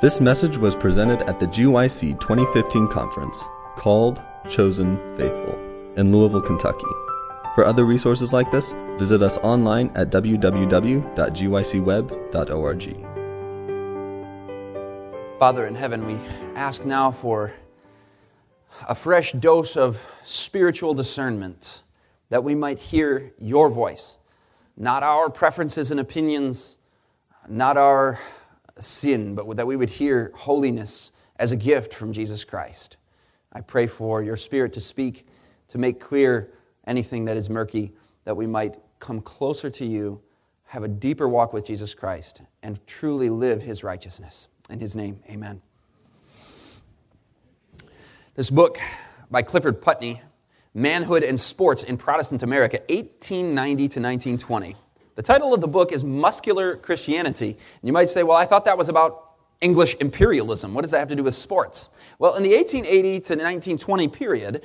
This message was presented at the GYC 2015 conference called Chosen Faithful in Louisville, Kentucky. For other resources like this, visit us online at www.gycweb.org. Father in heaven, we ask now for a fresh dose of spiritual discernment that we might hear your voice, not our preferences and opinions, not our sin, but that we would hear holiness as a gift from Jesus Christ. I pray for your Spirit to speak, to make clear anything that is murky, that we might come closer to you, have a deeper walk with Jesus Christ, and truly live his righteousness. In his name, amen. This book by Clifford Putney, Manhood and Sports in Protestant America, 1890 to 1920. The title of the book is Muscular Christianity. And you might say, well, I thought that was about English imperialism. What does that have to do with sports? Well, in the 1880 to 1920 period,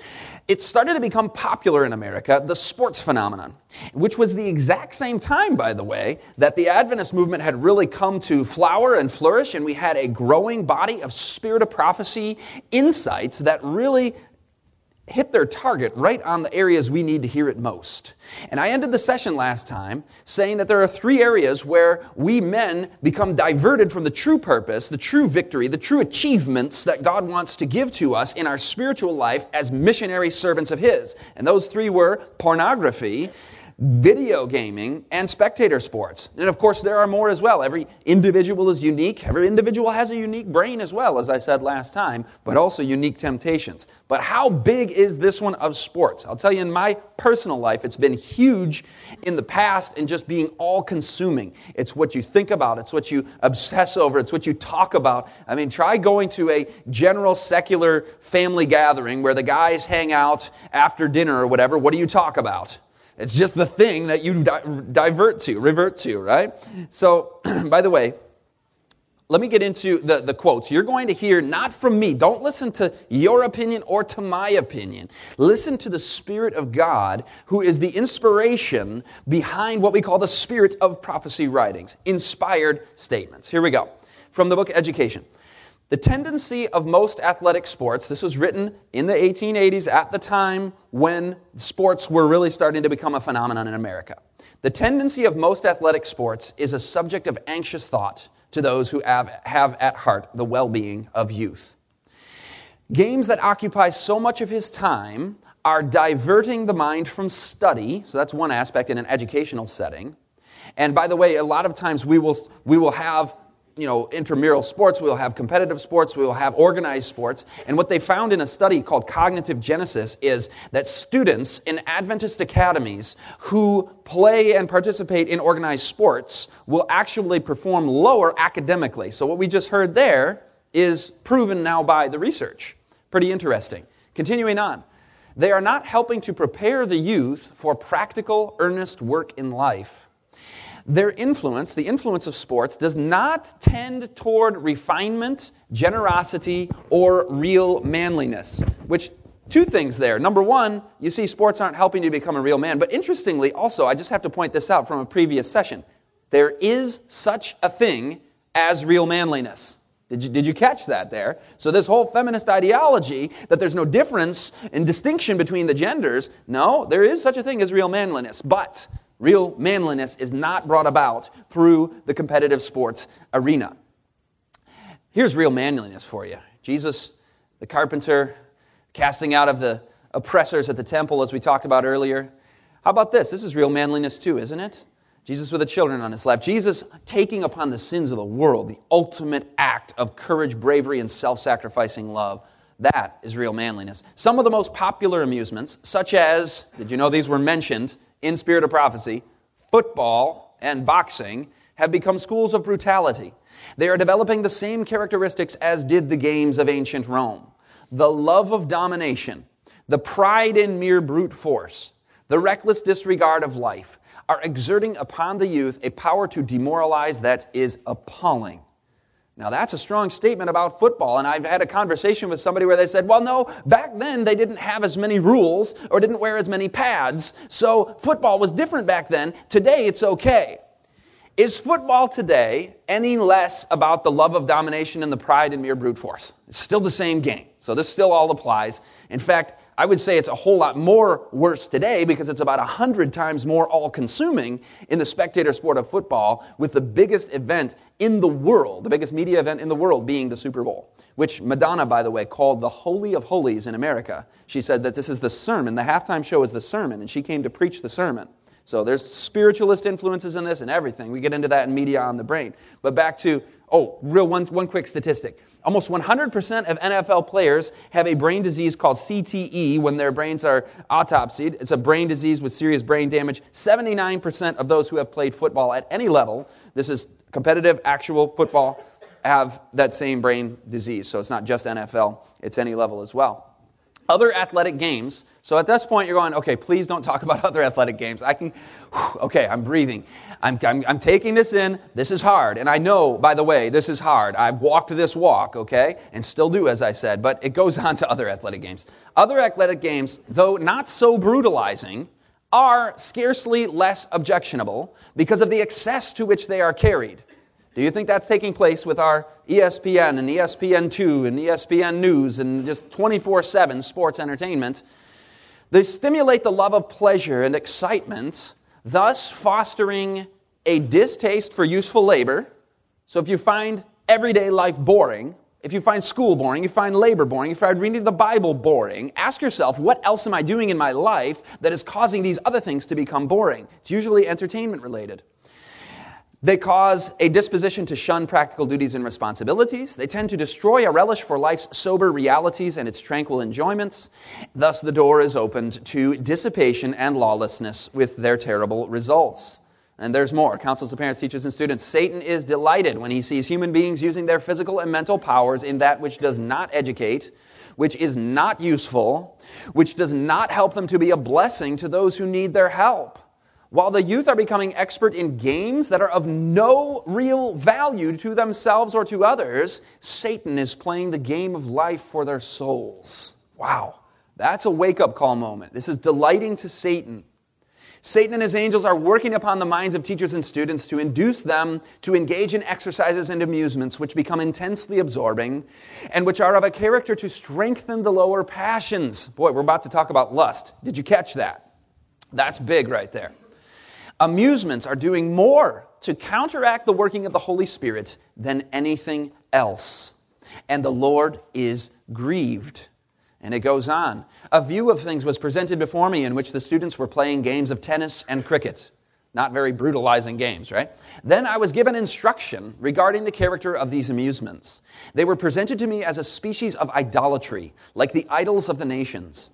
it started to become popular in America, the sports phenomenon, which was the exact same time, by the way, that the Adventist movement had really come to flower and flourish, and we had a growing body of spirit of prophecy insights that really hit their target right on the areas we need to hear it most. And I ended the session last time saying that there are three areas where we men become diverted from the true purpose, the true victory, the true achievements that God wants to give to us in our spiritual life as missionary servants of His. And those three were pornography, video gaming, and spectator sports. And of course, there are more as well. Every individual is unique. Every individual has a unique brain as well, as I said last time, but also unique temptations. But how big is this one of sports? I'll tell you, in my personal life, it's been huge in the past and just being all consuming. It's what you think about, it's what you obsess over, it's what you talk about. I mean, try going to a general secular family gathering where the guys hang out after dinner or whatever. What do you talk about? It's just the thing that you di- divert to, revert to, right? So, by the way, let me get into the, the quotes. You're going to hear not from me. Don't listen to your opinion or to my opinion. Listen to the Spirit of God, who is the inspiration behind what we call the Spirit of prophecy writings, inspired statements. Here we go. From the book Education. The tendency of most athletic sports, this was written in the 1880s at the time when sports were really starting to become a phenomenon in America. The tendency of most athletic sports is a subject of anxious thought to those who have, have at heart the well being of youth. Games that occupy so much of his time are diverting the mind from study, so that's one aspect in an educational setting. And by the way, a lot of times we will, we will have you know, intramural sports, we will have competitive sports, we will have organized sports. And what they found in a study called Cognitive Genesis is that students in Adventist academies who play and participate in organized sports will actually perform lower academically. So what we just heard there is proven now by the research. Pretty interesting. Continuing on. They are not helping to prepare the youth for practical, earnest work in life their influence, the influence of sports, does not tend toward refinement, generosity, or real manliness. Which, two things there. Number one, you see, sports aren't helping you become a real man. But interestingly, also, I just have to point this out from a previous session. There is such a thing as real manliness. Did you, did you catch that there? So, this whole feminist ideology that there's no difference in distinction between the genders, no, there is such a thing as real manliness. But Real manliness is not brought about through the competitive sports arena. Here's real manliness for you Jesus, the carpenter, casting out of the oppressors at the temple, as we talked about earlier. How about this? This is real manliness too, isn't it? Jesus with the children on his lap. Jesus taking upon the sins of the world, the ultimate act of courage, bravery, and self sacrificing love. That is real manliness. Some of the most popular amusements, such as, did you know these were mentioned in Spirit of Prophecy, football and boxing have become schools of brutality. They are developing the same characteristics as did the games of ancient Rome the love of domination, the pride in mere brute force, the reckless disregard of life are exerting upon the youth a power to demoralize that is appalling. Now, that's a strong statement about football, and I've had a conversation with somebody where they said, well, no, back then they didn't have as many rules or didn't wear as many pads, so football was different back then. Today it's okay. Is football today any less about the love of domination and the pride and mere brute force? It's still the same game. So this still all applies. In fact, I would say it's a whole lot more worse today because it's about 100 times more all consuming in the spectator sport of football, with the biggest event in the world, the biggest media event in the world being the Super Bowl, which Madonna, by the way, called the Holy of Holies in America. She said that this is the sermon, the halftime show is the sermon, and she came to preach the sermon. So there's spiritualist influences in this and everything. We get into that in media on the brain. But back to, oh, real one, one quick statistic. Almost 100% of NFL players have a brain disease called CTE when their brains are autopsied. It's a brain disease with serious brain damage. 79% of those who have played football at any level, this is competitive, actual football, have that same brain disease. So it's not just NFL, it's any level as well other athletic games. So at this point, you're going, okay, please don't talk about other athletic games. I can, whew, okay, I'm breathing. I'm, I'm, I'm, taking this in. This is hard. And I know, by the way, this is hard. I've walked this walk, okay, and still do, as I said, but it goes on to other athletic games. Other athletic games, though not so brutalizing, are scarcely less objectionable because of the excess to which they are carried. Do you think that's taking place with our ESPN and ESPN2 and ESPN News and just 24 7 sports entertainment? They stimulate the love of pleasure and excitement, thus fostering a distaste for useful labor. So if you find everyday life boring, if you find school boring, you find labor boring, if you find reading the Bible boring, ask yourself, what else am I doing in my life that is causing these other things to become boring? It's usually entertainment related. They cause a disposition to shun practical duties and responsibilities. They tend to destroy a relish for life's sober realities and its tranquil enjoyments. Thus, the door is opened to dissipation and lawlessness with their terrible results. And there's more. Councils of parents, teachers, and students. Satan is delighted when he sees human beings using their physical and mental powers in that which does not educate, which is not useful, which does not help them to be a blessing to those who need their help. While the youth are becoming expert in games that are of no real value to themselves or to others, Satan is playing the game of life for their souls. Wow, that's a wake up call moment. This is delighting to Satan. Satan and his angels are working upon the minds of teachers and students to induce them to engage in exercises and amusements which become intensely absorbing and which are of a character to strengthen the lower passions. Boy, we're about to talk about lust. Did you catch that? That's big right there. Amusements are doing more to counteract the working of the Holy Spirit than anything else. And the Lord is grieved. And it goes on. A view of things was presented before me in which the students were playing games of tennis and cricket. Not very brutalizing games, right? Then I was given instruction regarding the character of these amusements. They were presented to me as a species of idolatry, like the idols of the nations.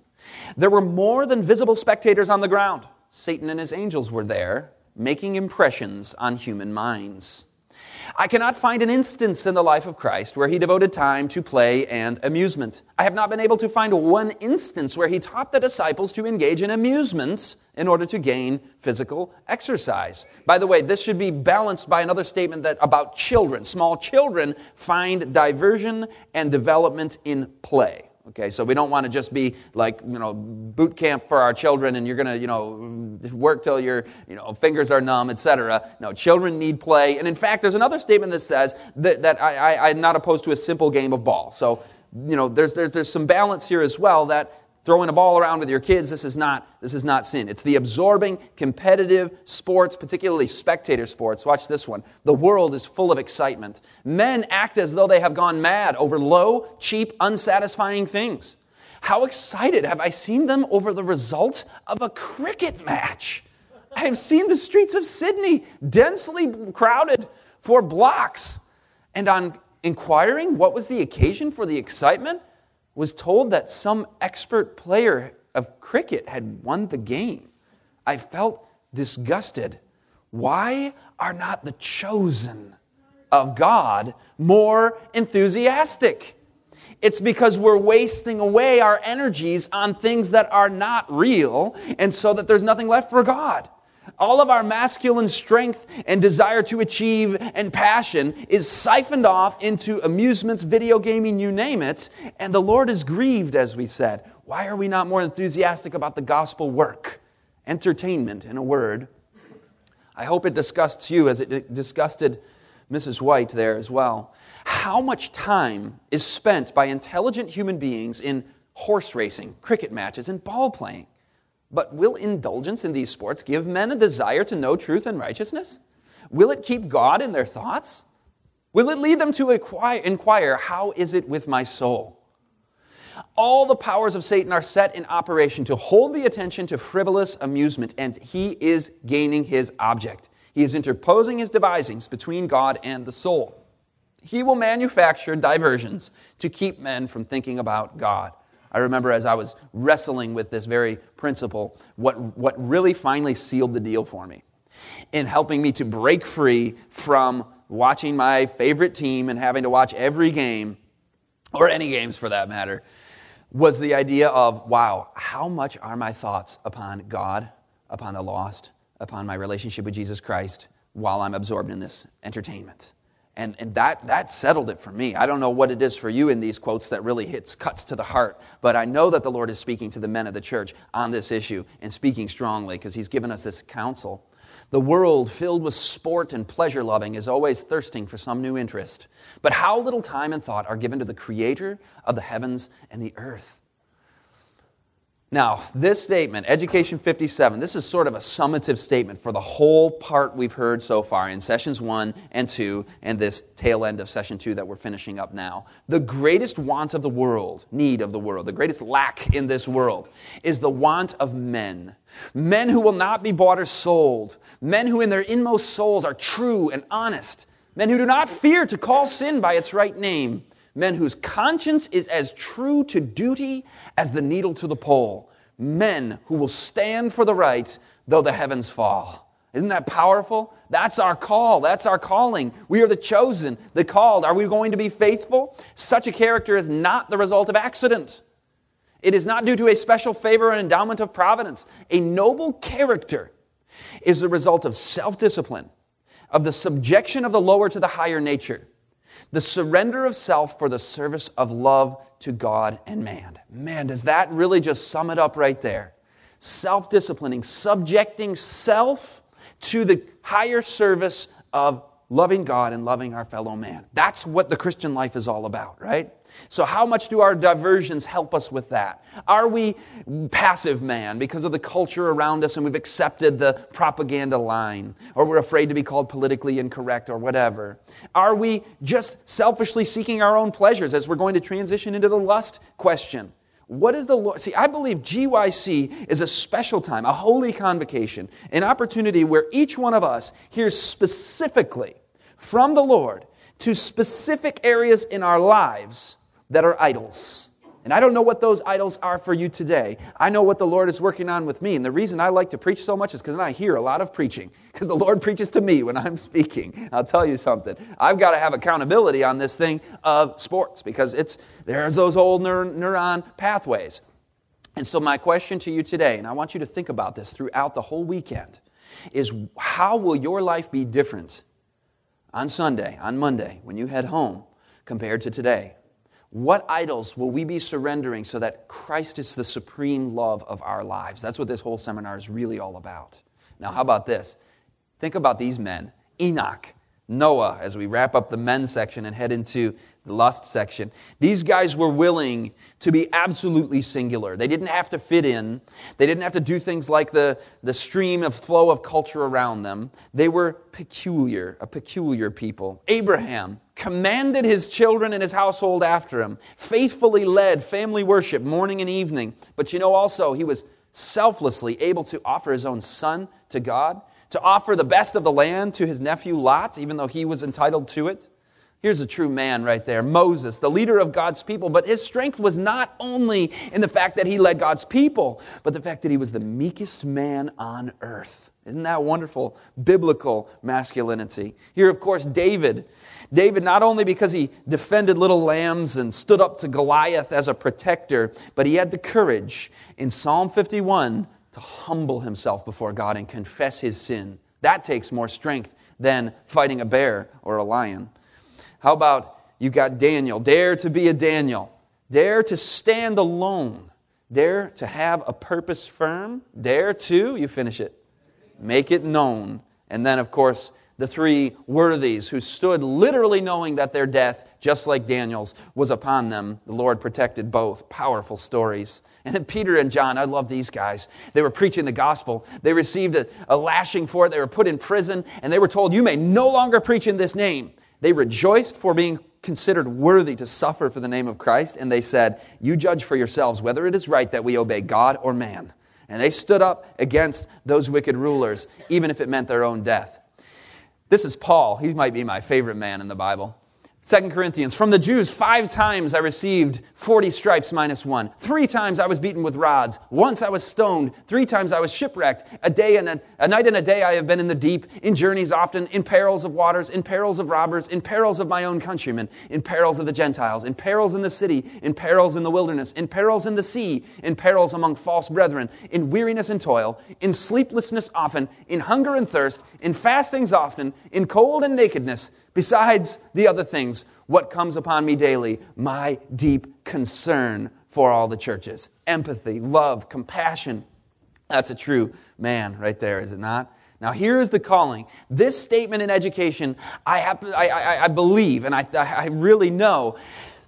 There were more than visible spectators on the ground. Satan and his angels were there, making impressions on human minds. I cannot find an instance in the life of Christ where he devoted time to play and amusement. I have not been able to find one instance where he taught the disciples to engage in amusement in order to gain physical exercise. By the way, this should be balanced by another statement that about children. Small children find diversion and development in play. Okay, so we don't want to just be like, you know, boot camp for our children and you're going to, you know, work till your, you know, fingers are numb, etc. No, children need play. And in fact, there's another statement that says that, that I, I, I'm not opposed to a simple game of ball. So, you know, there's, there's, there's some balance here as well that throwing a ball around with your kids, this is not, this is not sin. It's the absorbing, competitive sports, particularly spectator sports. Watch this one. The world is full of excitement. Men act as though they have gone mad over low, cheap, unsatisfying things. How excited have I seen them over the result of a cricket match? I have seen the streets of Sydney densely crowded for blocks. And on inquiring what was the occasion for the excitement, was told that some expert player of cricket had won the game. I felt disgusted. Why are not the chosen of God more enthusiastic? It's because we're wasting away our energies on things that are not real, and so that there's nothing left for God. All of our masculine strength and desire to achieve and passion is siphoned off into amusements, video gaming, you name it, and the Lord is grieved, as we said. Why are we not more enthusiastic about the gospel work? Entertainment, in a word. I hope it disgusts you as it disgusted Mrs. White there as well. How much time is spent by intelligent human beings in horse racing, cricket matches, and ball playing? But will indulgence in these sports give men a desire to know truth and righteousness? Will it keep God in their thoughts? Will it lead them to inquire, How is it with my soul? All the powers of Satan are set in operation to hold the attention to frivolous amusement, and he is gaining his object. He is interposing his devisings between God and the soul. He will manufacture diversions to keep men from thinking about God. I remember as I was wrestling with this very principle, what, what really finally sealed the deal for me in helping me to break free from watching my favorite team and having to watch every game, or any games for that matter, was the idea of wow, how much are my thoughts upon God, upon the lost, upon my relationship with Jesus Christ while I'm absorbed in this entertainment? And, and that, that settled it for me. I don't know what it is for you in these quotes that really hits, cuts to the heart, but I know that the Lord is speaking to the men of the church on this issue and speaking strongly because He's given us this counsel. The world, filled with sport and pleasure loving, is always thirsting for some new interest. But how little time and thought are given to the Creator of the heavens and the earth? Now, this statement, Education 57, this is sort of a summative statement for the whole part we've heard so far in sessions one and two, and this tail end of session two that we're finishing up now. The greatest want of the world, need of the world, the greatest lack in this world is the want of men. Men who will not be bought or sold, men who in their inmost souls are true and honest, men who do not fear to call sin by its right name men whose conscience is as true to duty as the needle to the pole, men who will stand for the right though the heavens fall. Isn't that powerful? That's our call. That's our calling. We are the chosen, the called. Are we going to be faithful? Such a character is not the result of accident. It is not due to a special favor and endowment of providence. A noble character is the result of self discipline, of the subjection of the lower to the higher nature, the surrender of self for the service of love to God and man. Man, does that really just sum it up right there? Self disciplining, subjecting self to the higher service of loving God and loving our fellow man. That's what the Christian life is all about, right? So, how much do our diversions help us with that? Are we passive man because of the culture around us and we've accepted the propaganda line, or we're afraid to be called politically incorrect or whatever? Are we just selfishly seeking our own pleasures as we're going to transition into the lust question? What is the Lord? See, I believe GYC is a special time, a holy convocation, an opportunity where each one of us hears specifically from the Lord to specific areas in our lives that are idols. And I don't know what those idols are for you today. I know what the Lord is working on with me. And the reason I like to preach so much is because I hear a lot of preaching. Because the Lord preaches to me when I'm speaking. I'll tell you something. I've got to have accountability on this thing of sports because it's there's those old neur- neuron pathways. And so my question to you today, and I want you to think about this throughout the whole weekend, is how will your life be different on Sunday, on Monday, when you head home compared to today? What idols will we be surrendering so that Christ is the supreme love of our lives? That's what this whole seminar is really all about. Now, how about this? Think about these men Enoch, Noah, as we wrap up the men section and head into the lust section. These guys were willing to be absolutely singular. They didn't have to fit in. They didn't have to do things like the, the stream of flow of culture around them. They were peculiar, a peculiar people. Abraham, commanded his children and his household after him, faithfully led family worship morning and evening. But you know also, he was selflessly able to offer his own son to God, to offer the best of the land to his nephew Lot, even though he was entitled to it. Here's a true man right there Moses, the leader of God's people. But his strength was not only in the fact that he led God's people, but the fact that he was the meekest man on earth. Isn't that wonderful? Biblical masculinity. Here, of course, David David, not only because he defended little lambs and stood up to Goliath as a protector, but he had the courage in Psalm 51 to humble himself before God and confess his sin. That takes more strength than fighting a bear or a lion. How about you got Daniel? Dare to be a Daniel. Dare to stand alone. Dare to have a purpose firm. Dare to, you finish it, make it known And then, of course, the three worthies who stood literally knowing that their death, just like Daniel's, was upon them. The Lord protected both. Powerful stories. And then Peter and John, I love these guys. They were preaching the gospel. They received a, a lashing for it. They were put in prison, and they were told, You may no longer preach in this name. They rejoiced for being considered worthy to suffer for the name of Christ, and they said, You judge for yourselves whether it is right that we obey God or man. And they stood up against those wicked rulers, even if it meant their own death. This is Paul. He might be my favorite man in the Bible. Second Corinthians, from the Jews, five times I received 40 stripes minus one. Three times I was beaten with rods. Once I was stoned. Three times I was shipwrecked. A day and a, a night and a day I have been in the deep, in journeys often, in perils of waters, in perils of robbers, in perils of my own countrymen, in perils of the Gentiles, in perils in the city, in perils in the wilderness, in perils in the sea, in perils among false brethren, in weariness and toil, in sleeplessness often, in hunger and thirst, in fastings often, in cold and nakedness Besides the other things, what comes upon me daily? My deep concern for all the churches. Empathy, love, compassion. That's a true man right there, is it not? Now, here is the calling. This statement in education, I, have, I, I, I believe and I, I really know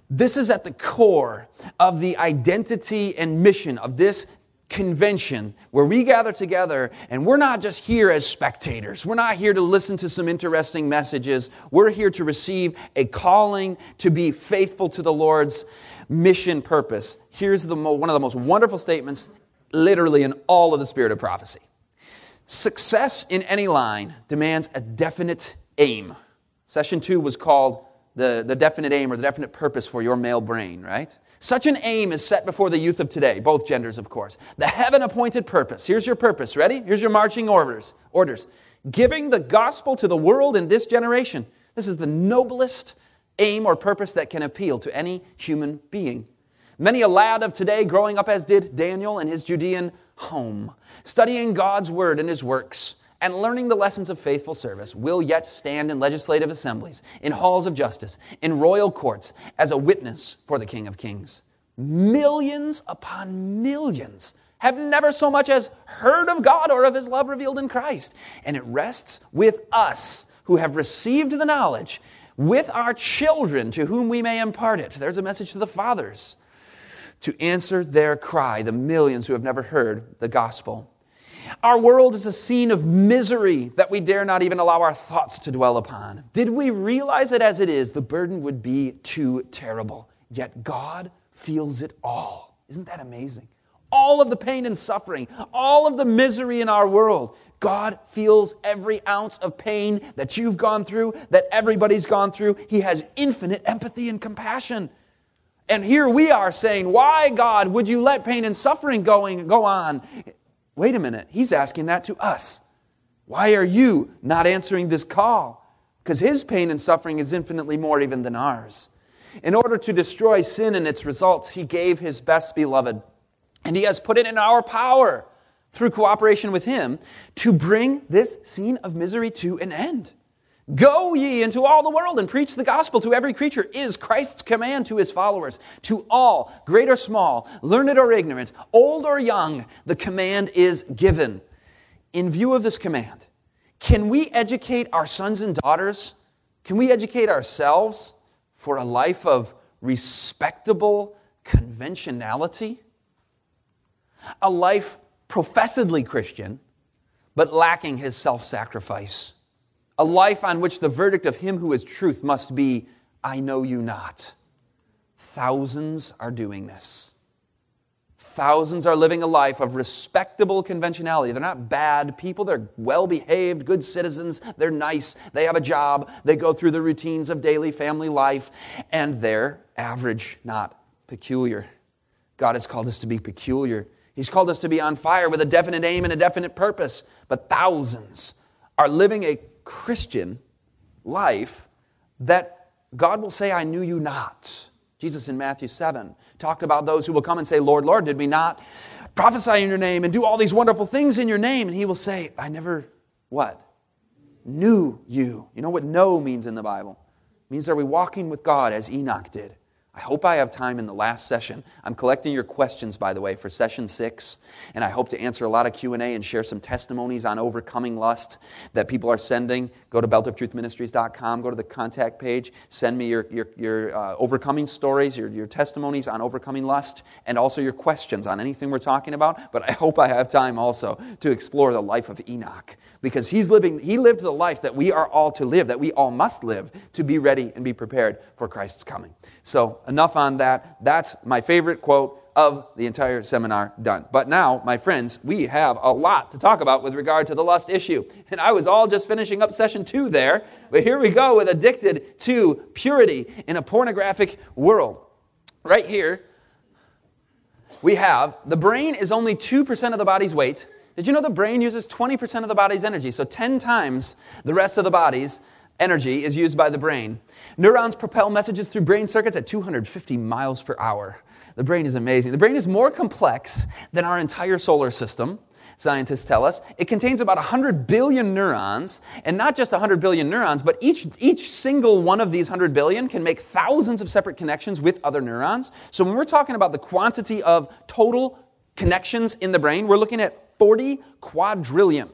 this is at the core of the identity and mission of this convention where we gather together and we're not just here as spectators. We're not here to listen to some interesting messages. We're here to receive a calling to be faithful to the Lord's mission purpose. Here's the mo- one of the most wonderful statements, literally in all of the spirit of prophecy. Success in any line demands a definite aim. Session two was called the, the definite aim or the definite purpose for your male brain, right? Such an aim is set before the youth of today, both genders, of course. The heaven appointed purpose. Here's your purpose. Ready? Here's your marching orders. Orders. Giving the gospel to the world in this generation. This is the noblest aim or purpose that can appeal to any human being. Many a lad of today, growing up as did Daniel in his Judean home, studying God's word and his works, and learning the lessons of faithful service will yet stand in legislative assemblies, in halls of justice, in royal courts as a witness for the King of Kings. Millions upon millions have never so much as heard of God or of his love revealed in Christ. And it rests with us who have received the knowledge, with our children to whom we may impart it. There's a message to the fathers to answer their cry, the millions who have never heard the gospel. Our world is a scene of misery that we dare not even allow our thoughts to dwell upon. Did we realize it as it is, the burden would be too terrible. Yet God feels it all. Isn't that amazing? All of the pain and suffering, all of the misery in our world. God feels every ounce of pain that you've gone through, that everybody's gone through. He has infinite empathy and compassion. And here we are saying, Why, God, would you let pain and suffering going, go on? Wait a minute, he's asking that to us. Why are you not answering this call? Because his pain and suffering is infinitely more even than ours. In order to destroy sin and its results, he gave his best beloved. And he has put it in our power through cooperation with him to bring this scene of misery to an end. Go ye into all the world and preach the gospel to every creature is Christ's command to his followers. To all, great or small, learned or ignorant, old or young, the command is given. In view of this command, can we educate our sons and daughters? Can we educate ourselves for a life of respectable conventionality? A life professedly Christian, but lacking his self sacrifice a life on which the verdict of him who is truth must be, I know you not. Thousands are doing this. Thousands are living a life of respectable conventionality. They're not bad people. They're well behaved, good citizens. They're nice. They have a job. They go through the routines of daily family life. And they're average, not peculiar. God has called us to be peculiar. He's called us to be on fire with a definite aim and a definite purpose. But thousands are living a Christian life that God will say, I knew you not. Jesus in Matthew 7 talked about those who will come and say, Lord, Lord, did we not prophesy in your name and do all these wonderful things in your name? And he will say, I never, what? Knew you. You know what know means in the Bible? It means are we walking with God as Enoch did? I hope I have time in the last session. I'm collecting your questions, by the way, for session six, and I hope to answer a lot of Q&A and share some testimonies on overcoming lust that people are sending. Go to beltoftruthministries.com, go to the contact page, send me your, your, your uh, overcoming stories, your, your testimonies on overcoming lust, and also your questions on anything we're talking about. But I hope I have time also to explore the life of Enoch, because he's living, he lived the life that we are all to live, that we all must live to be ready and be prepared for Christ's coming. So, enough on that. That's my favorite quote of the entire seminar done. But now, my friends, we have a lot to talk about with regard to the lust issue. And I was all just finishing up session two there, but here we go with addicted to purity in a pornographic world. Right here, we have the brain is only 2% of the body's weight. Did you know the brain uses 20% of the body's energy? So 10 times the rest of the body's energy is used by the brain. Neurons propel messages through brain circuits at 250 miles per hour. The brain is amazing. The brain is more complex than our entire solar system. Scientists tell us it contains about 100 billion neurons, and not just 100 billion neurons, but each, each single one of these 100 billion can make thousands of separate connections with other neurons. So, when we're talking about the quantity of total connections in the brain, we're looking at 40 quadrillion.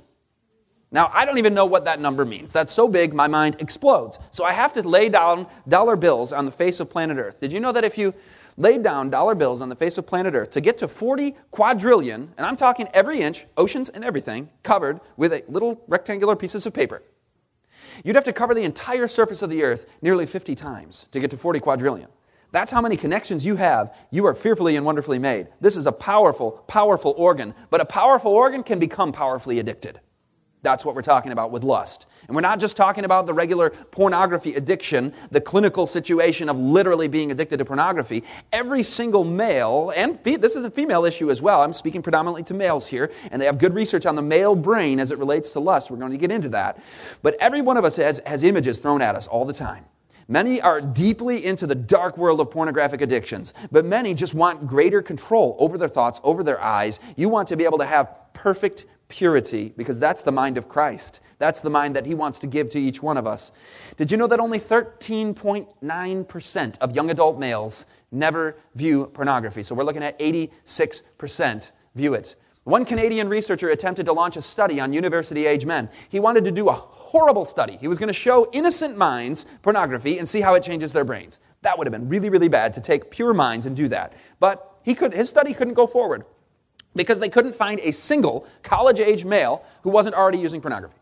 Now, I don't even know what that number means. That's so big, my mind explodes. So I have to lay down dollar bills on the face of planet Earth. Did you know that if you laid down dollar bills on the face of planet Earth to get to 40 quadrillion, and I'm talking every inch, oceans and everything, covered with little rectangular pieces of paper, you'd have to cover the entire surface of the Earth nearly 50 times to get to 40 quadrillion. That's how many connections you have. You are fearfully and wonderfully made. This is a powerful, powerful organ, but a powerful organ can become powerfully addicted. That's what we're talking about with lust. And we're not just talking about the regular pornography addiction, the clinical situation of literally being addicted to pornography. Every single male, and this is a female issue as well. I'm speaking predominantly to males here, and they have good research on the male brain as it relates to lust. We're going to get into that. But every one of us has, has images thrown at us all the time. Many are deeply into the dark world of pornographic addictions, but many just want greater control over their thoughts, over their eyes. You want to be able to have perfect purity because that's the mind of Christ. That's the mind that He wants to give to each one of us. Did you know that only 13.9% of young adult males never view pornography? So we're looking at 86% view it. One Canadian researcher attempted to launch a study on university age men. He wanted to do a horrible study. He was going to show innocent minds pornography and see how it changes their brains. That would have been really, really bad to take pure minds and do that. But he could, his study couldn't go forward because they couldn't find a single college age male who wasn't already using pornography.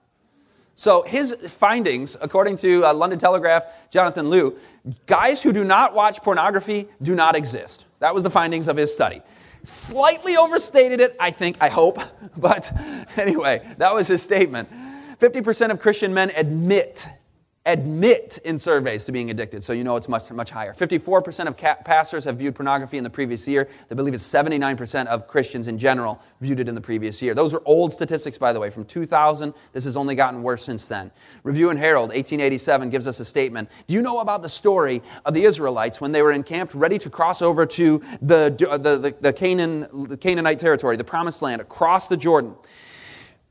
So his findings, according to uh, London Telegraph, Jonathan Liew, guys who do not watch pornography do not exist. That was the findings of his study. Slightly overstated it, I think, I hope, but anyway, that was his statement. 50% of Christian men admit admit in surveys to being addicted, so you know it's much, much higher. 54% of pastors have viewed pornography in the previous year. They believe it's 79% of Christians in general viewed it in the previous year. Those are old statistics, by the way, from 2000. This has only gotten worse since then. Review and Herald, 1887, gives us a statement. Do you know about the story of the Israelites when they were encamped, ready to cross over to the, the, the, the, Canaan, the Canaanite territory, the promised land, across the Jordan?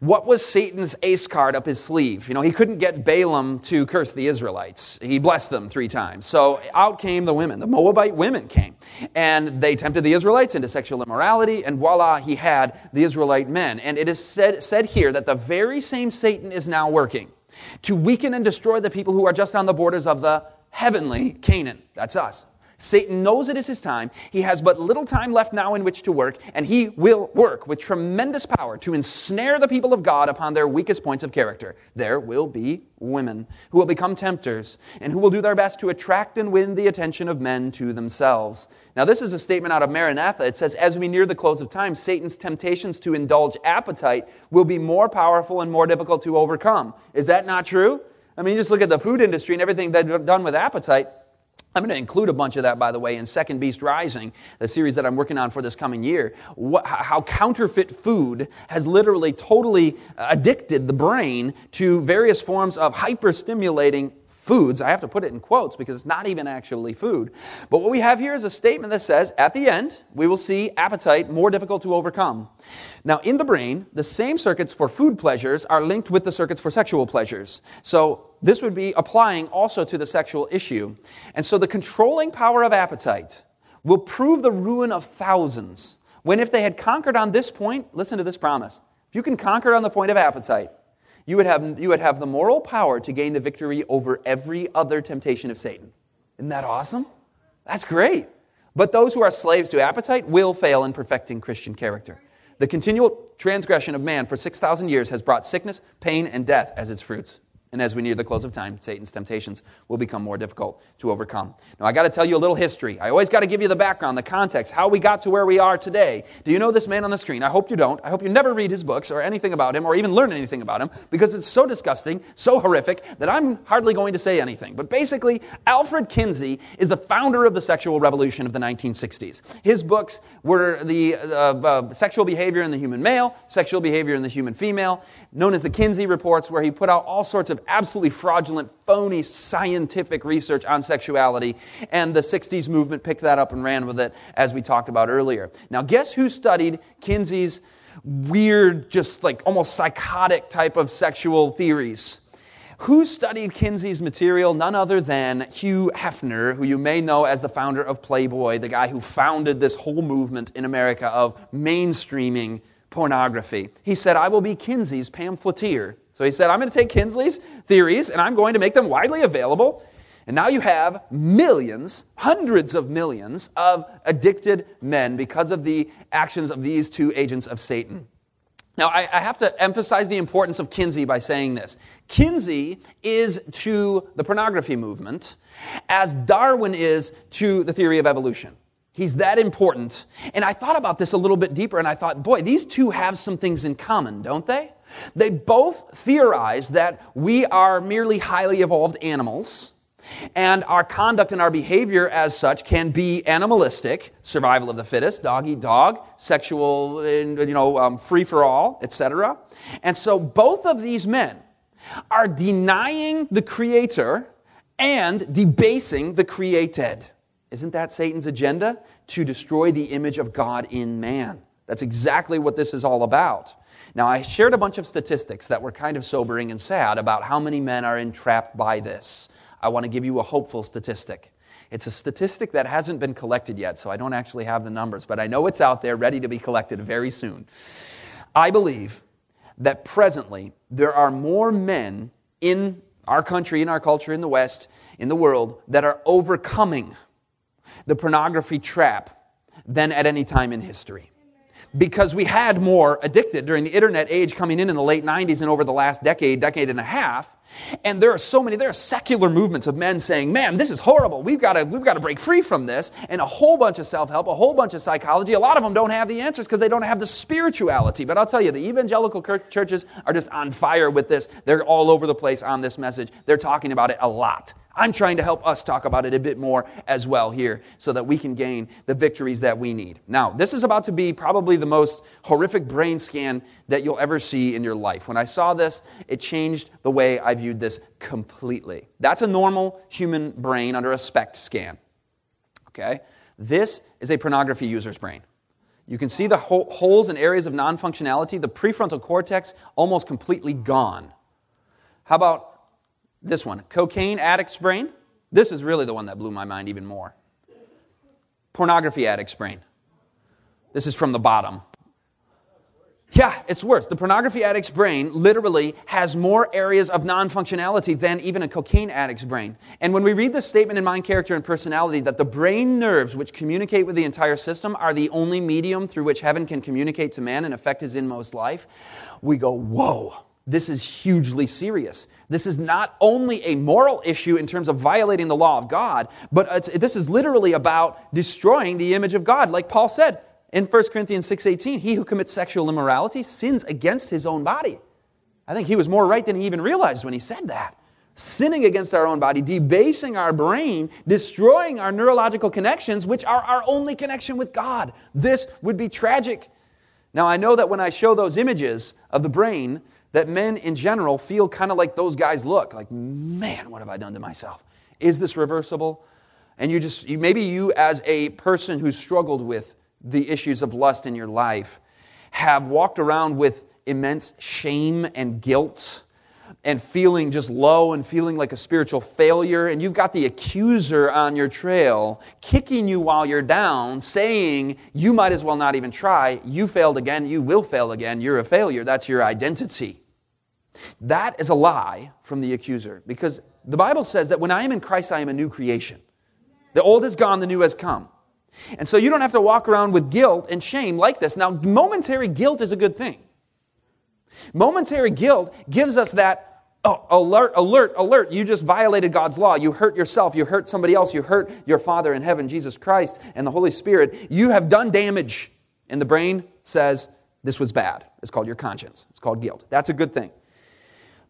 What was Satan's ace card up his sleeve? You know, he couldn't get Balaam to curse the Israelites. He blessed them three times. So out came the women. The Moabite women came. And they tempted the Israelites into sexual immorality, and voila, he had the Israelite men. And it is said, said here that the very same Satan is now working to weaken and destroy the people who are just on the borders of the heavenly Canaan. That's us. Satan knows it is his time. He has but little time left now in which to work, and he will work with tremendous power to ensnare the people of God upon their weakest points of character. There will be women who will become tempters and who will do their best to attract and win the attention of men to themselves. Now, this is a statement out of Maranatha. It says, As we near the close of time, Satan's temptations to indulge appetite will be more powerful and more difficult to overcome. Is that not true? I mean, just look at the food industry and everything they've done with appetite. I'm going to include a bunch of that, by the way, in Second Beast Rising, the series that I'm working on for this coming year. What, how counterfeit food has literally totally uh, addicted the brain to various forms of hyper-stimulating foods. I have to put it in quotes because it's not even actually food. But what we have here is a statement that says, at the end, we will see appetite more difficult to overcome. Now, in the brain, the same circuits for food pleasures are linked with the circuits for sexual pleasures. So, this would be applying also to the sexual issue. And so, the controlling power of appetite will prove the ruin of thousands. When, if they had conquered on this point, listen to this promise. If you can conquer on the point of appetite, you would have, you would have the moral power to gain the victory over every other temptation of Satan. Isn't that awesome? That's great. But those who are slaves to appetite will fail in perfecting Christian character. The continual transgression of man for 6,000 years has brought sickness, pain, and death as its fruits. And as we near the close of time, Satan's temptations will become more difficult to overcome. Now, I got to tell you a little history. I always got to give you the background, the context, how we got to where we are today. Do you know this man on the screen? I hope you don't. I hope you never read his books or anything about him or even learn anything about him because it's so disgusting, so horrific that I'm hardly going to say anything. But basically, Alfred Kinsey is the founder of the sexual revolution of the 1960s. His books were the uh, uh, sexual behavior in the human male, sexual behavior in the human female, known as the Kinsey Reports, where he put out all sorts of of absolutely fraudulent, phony scientific research on sexuality, and the 60s movement picked that up and ran with it, as we talked about earlier. Now, guess who studied Kinsey's weird, just like almost psychotic type of sexual theories? Who studied Kinsey's material? None other than Hugh Hefner, who you may know as the founder of Playboy, the guy who founded this whole movement in America of mainstreaming pornography. He said, I will be Kinsey's pamphleteer. So he said, I'm going to take Kinsey's theories and I'm going to make them widely available. And now you have millions, hundreds of millions of addicted men because of the actions of these two agents of Satan. Now, I, I, have to emphasize the importance of Kinsey by saying this. Kinsey is to the pornography movement as Darwin is to the theory of evolution. He's that important. And I thought about this a little bit deeper and I thought, boy, these two have some things in common, don't they? They both theorize that we are merely highly evolved animals, and our conduct and our behavior as such can be animalistic, survival of the fittest, dog eat dog, sexual, you know, um, free for all, etc. And so both of these men are denying the creator and debasing the created. Isn't that Satan's agenda? To destroy the image of God in man. That's exactly what this is all about. Now, I shared a bunch of statistics that were kind of sobering and sad about how many men are entrapped by this. I want to give you a hopeful statistic. It's a statistic that hasn't been collected yet, so I don't actually have the numbers, but I know it's out there ready to be collected very soon. I believe that presently there are more men in our country, in our culture, in the West, in the world, that are overcoming the pornography trap than at any time in history because we had more addicted during the internet age coming in in the late 90s and over the last decade, decade and a half. And there are so many, there are secular movements of men saying, man, this is horrible. We've got to, we've got to break free from this. And a whole bunch of self-help, a whole bunch of psychology. A lot of them don't have the answers because they don't have the spirituality. But I'll tell you, the evangelical churches are just on fire with this. They're all over the place on this message. They're talking about it a lot. I'm trying to help us talk about it a bit more as well here so that we can gain the victories that we need. Now, this is about to be probably the most horrific brain scan that you'll ever see in your life. When I saw this, it changed the way I viewed this completely. That's a normal human brain under a SPECT scan. Okay? This is a pornography user's brain. You can see the holes and areas of non functionality, the prefrontal cortex almost completely gone. How about this one, cocaine addict's brain. This is really the one that blew my mind even more. Pornography addict's brain. This is from the bottom. Yeah, it's worse. The pornography addict's brain literally has more areas of non functionality than even a cocaine addict's brain. And when we read this statement in Mind, Character, and Personality that the brain nerves which communicate with the entire system are the only medium through which heaven can communicate to man and affect his inmost life, we go, whoa, this is hugely serious. This is not only a moral issue in terms of violating the law of God, but this is literally about destroying the image of God. Like Paul said in 1 Corinthians 6:18, he who commits sexual immorality sins against his own body. I think he was more right than he even realized when he said that. Sinning against our own body, debasing our brain, destroying our neurological connections, which are our only connection with God. This would be tragic. Now, I know that when I show those images of the brain, that men in general feel kind of like those guys look like, man, what have I done to myself? Is this reversible? And you just, you, maybe you as a person who's struggled with the issues of lust in your life have walked around with immense shame and guilt and feeling just low and feeling like a spiritual failure, and you've got the accuser on your trail kicking you while you're down, saying, You might as well not even try. You failed again. You will fail again. You're a failure. That's your identity. That is a lie from the accuser because the Bible says that when I am in Christ, I am a new creation. The old is gone, the new has come. And so you don't have to walk around with guilt and shame like this. Now, momentary guilt is a good thing. Momentary guilt gives us that oh, alert, alert, alert. You just violated God's law. You hurt yourself. You hurt somebody else. You hurt your Father in heaven, Jesus Christ, and the Holy Spirit. You have done damage. And the brain says, This was bad. It's called your conscience. It's called guilt. That's a good thing.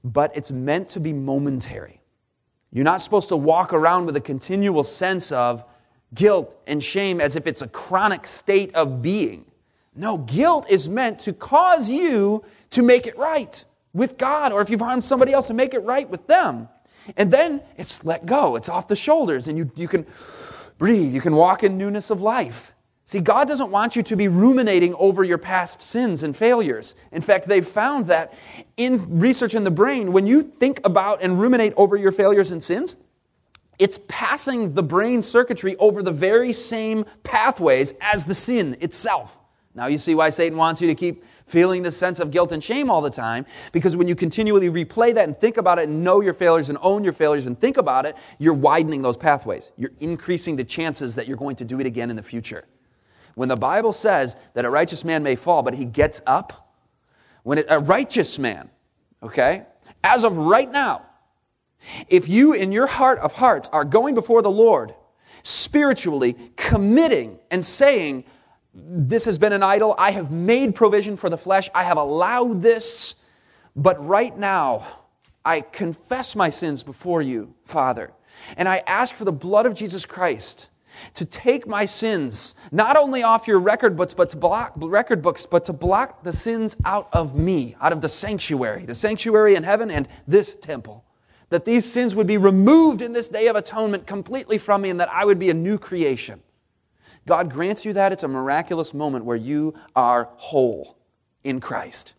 But it's meant to be momentary. You're not supposed to walk around with a continual sense of guilt and shame as if it's a chronic state of being. No, guilt is meant to cause you to make it right with God, or if you've harmed somebody else, to make it right with them. And then it's let go, it's off the shoulders, and you, you can breathe, you can walk in newness of life. See, God doesn't want you to be ruminating over your past sins and failures. In fact, they've found that in research in the brain, when you think about and ruminate over your failures and sins, it's passing the brain circuitry over the very same pathways as the sin itself. Now, you see why Satan wants you to keep feeling the sense of guilt and shame all the time, because when you continually replay that and think about it and know your failures and own your failures and think about it, you're widening those pathways. You're increasing the chances that you're going to do it again in the future. When the Bible says that a righteous man may fall, but he gets up, when it, a righteous man, okay, as of right now, if you in your heart of hearts are going before the Lord, spiritually committing and saying, This has been an idol, I have made provision for the flesh, I have allowed this, but right now I confess my sins before you, Father, and I ask for the blood of Jesus Christ to take my sins not only off your record books but to block record books but to block the sins out of me out of the sanctuary the sanctuary in heaven and this temple. That these sins would be removed in this day of atonement completely from me and that I would be a new creation God grants you that it's a miraculous moment where you are whole in Christ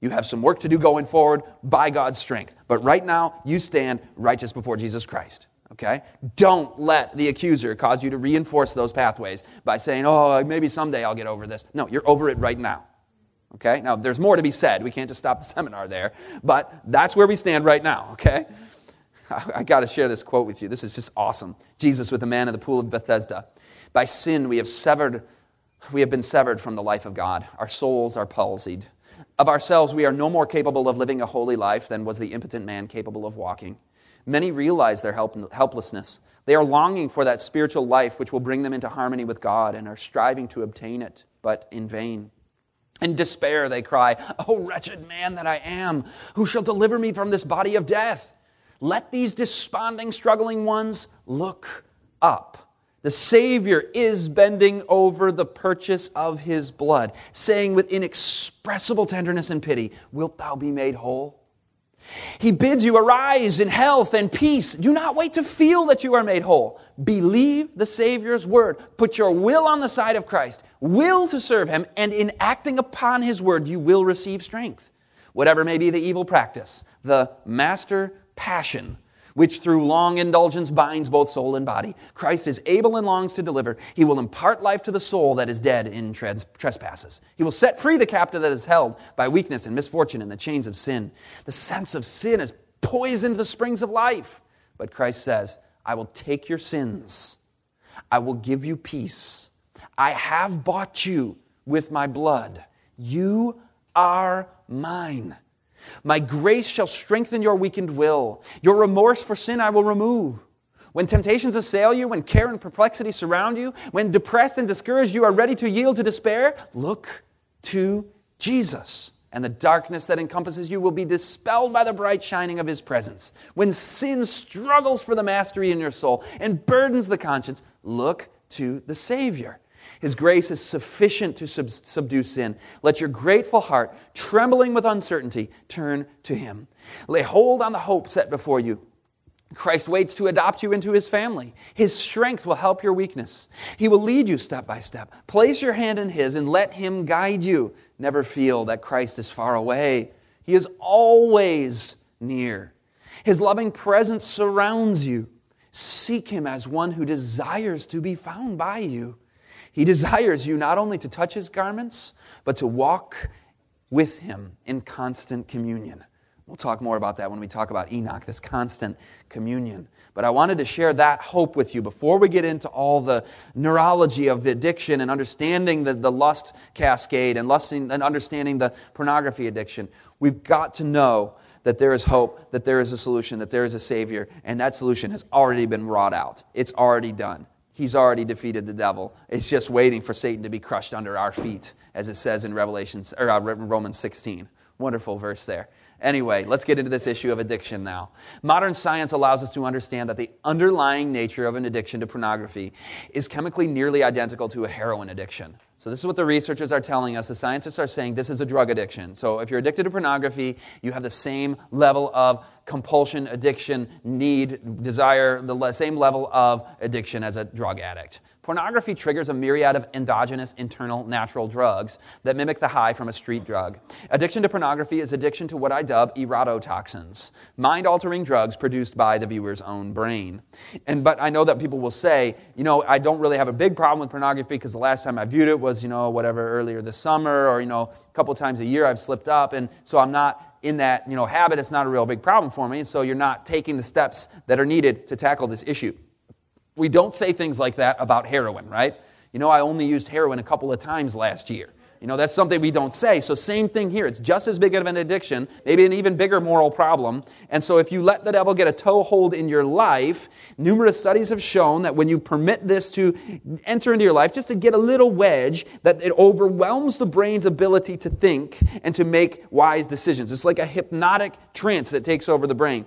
you have some work to do going forward by God's strength but right now you stand righteous before Jesus Christ Okay? Don't let the accuser cause you to reinforce those pathways by saying, oh, maybe someday I'll get over this. No, you're over it right now. Okay? Now, there's more to be said. We can't just stop the seminar there, but that's where we stand right now, okay? I, I got to share this quote with you. This is just awesome. Jesus with the man in the pool of Bethesda. By sin, we have severed, we have been severed from the life of God. Our souls are palsied. Of ourselves, we are no more capable of living a holy life than was the impotent man capable of walking. Many realize their help, helplessness. They are longing for that spiritual life which will bring them into harmony with God and are striving to obtain it, but in vain. In despair, they cry, Oh, wretched man that I am, who shall deliver me from this body of death? Let these desponding, struggling ones look up. The Savior is bending over the purchase of his blood, saying with inexpressible tenderness and pity, Wilt thou be made whole? He bids you arise in health and peace. Do not wait to feel that you are made whole. Believe the Savior's word. Put your will on the side of Christ, will to serve him, and in acting upon his word, you will receive strength. Whatever may be the evil practice, the master passion which through long indulgence binds both soul and body. Christ is able and longs to deliver. He will impart life to the soul that is dead in trespasses. He will set free the captive that is held by weakness and misfortune and the chains of sin. The sense of sin has poisoned the springs of life. But Christ says, I will take your sins. I will give you peace. I have bought you with my blood. You are mine. My grace shall strengthen your weakened will. Your remorse for sin I will remove. When temptations assail you, when care and perplexity surround you, when depressed and discouraged you are ready to yield to despair, look to Jesus. And the darkness that encompasses you will be dispelled by the bright shining of his presence. When sin struggles for the mastery in your soul and burdens the conscience, look to the Savior. His grace is sufficient to sub- subdue sin. Let your grateful heart, trembling with uncertainty, turn to Him. Lay hold on the hope set before you. Christ waits to adopt you into his family. His strength will help your weakness. He will lead you step by step. Place your hand in his and let him guide you. Never feel that Christ is far away. He is always near. His loving presence surrounds you. Seek him as one who desires to be found by you. He desires you not only to touch his garments, but to walk with him in constant communion. We'll talk more about that when we talk about Enoch, this constant communion. But I wanted to share that hope with you before we get into all the neurology of the addiction and understanding the, the lust cascade and, lusting, and understanding the pornography addiction. We've got to know that there is hope, that there is a solution, that there is a Savior, and that solution has already been wrought out. It's already done. He's already defeated the devil. It's just waiting for Satan to be crushed under our feet, as it says in Revelations or uh, Romans 16. Wonderful verse there. Anyway, let's get into this issue of addiction now. Modern science allows us to understand that the underlying nature of an addiction to pornography is chemically nearly identical to a heroin addiction. So, this is what the researchers are telling us. The scientists are saying this is a drug addiction. So, if you're addicted to pornography, you have the same level of compulsion, addiction, need, desire, the same level of addiction as a drug addict. Pornography triggers a myriad of endogenous internal natural drugs that mimic the high from a street drug. Addiction to pornography is addiction to what I dub erototoxins, mind altering drugs produced by the viewer's own brain. And, but I know that people will say, you know, I don't really have a big problem with pornography because the last time I viewed it was, you know, whatever, earlier this summer or, you know, a couple times a year I've slipped up. And so I'm not in that, you know, habit. It's not a real big problem for me. And so you're not taking the steps that are needed to tackle this issue. We don't say things like that about heroin, right? You know, I only used heroin a couple of times last year. You know, that's something we don't say. So, same thing here. It's just as big of an addiction, maybe an even bigger moral problem. And so, if you let the devil get a toehold in your life, numerous studies have shown that when you permit this to enter into your life, just to get a little wedge, that it overwhelms the brain's ability to think and to make wise decisions. It's like a hypnotic trance that takes over the brain.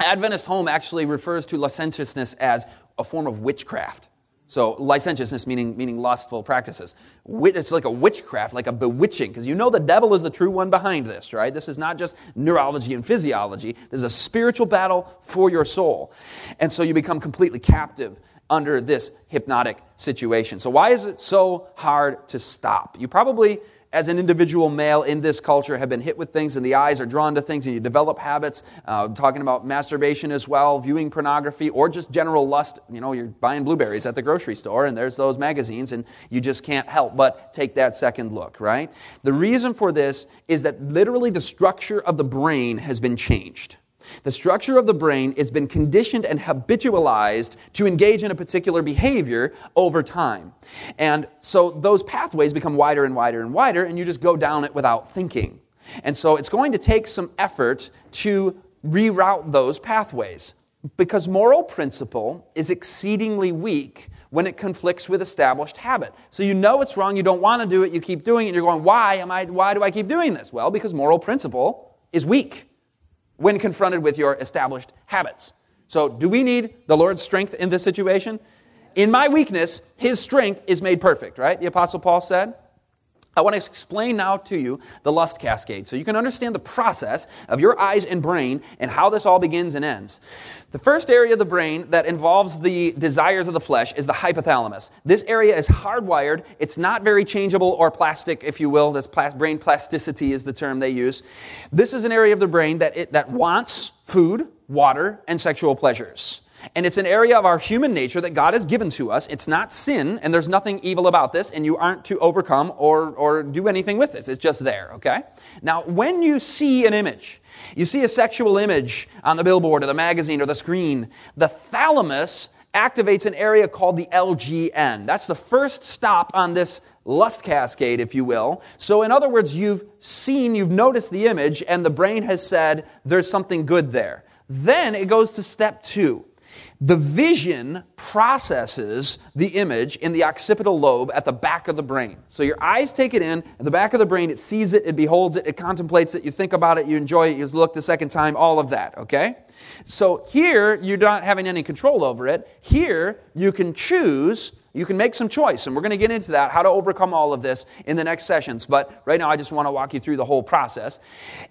Adventist home actually refers to licentiousness as a form of witchcraft. So licentiousness meaning meaning lustful practices. It's like a witchcraft, like a bewitching, because you know the devil is the true one behind this, right? This is not just neurology and physiology. This is a spiritual battle for your soul. And so you become completely captive under this hypnotic situation. So why is it so hard to stop? You probably as an individual male in this culture have been hit with things and the eyes are drawn to things and you develop habits uh, talking about masturbation as well viewing pornography or just general lust you know you're buying blueberries at the grocery store and there's those magazines and you just can't help but take that second look right? The reason for this is that literally the structure of the brain has been changed the structure of the brain has been conditioned and habitualized to engage in a particular behavior over time. And so those pathways become wider and wider and wider, and you just go down it without thinking. And so it's going to take some effort to reroute those pathways because moral principle is exceedingly weak when it conflicts with established habit. So you know it's wrong, you don't want to do it, you keep doing it, and you're going, why am I why do I keep doing this? Well, because moral principle is weak when confronted with your established habits. So, do we need the Lord's strength in this situation? In my weakness, his strength is made perfect, right? The Apostle Paul said. I want to explain now to you the lust cascade so you can understand the process of your eyes and brain and how this all begins and ends. The first area of the brain that involves the desires of the flesh is the hypothalamus. This area is hardwired. It's not very changeable or plastic, if you will. This brain plasticity is the term they use. This is an area of the brain that, it, that wants food, water, and sexual pleasures. And it's an area of our human nature that God has given to us. It's not sin, and there's nothing evil about this, and you aren't to overcome or, or do anything with this. It's just there, okay? Now, when you see an image, you see a sexual image on the billboard or the magazine or the screen, the thalamus activates an area called the LGN. That's the first stop on this lust cascade, if you will. So, in other words, you've seen, you've noticed the image, and the brain has said, there's something good there. Then it goes to step two. The vision processes the image in the occipital lobe at the back of the brain. So your eyes take it in, at the back of the brain, it sees it, it beholds it, it contemplates it, you think about it, you enjoy it, you look the second time, all of that, okay? So here, you're not having any control over it. Here, you can choose you can make some choice, and we're going to get into that, how to overcome all of this in the next sessions. But right now, I just want to walk you through the whole process.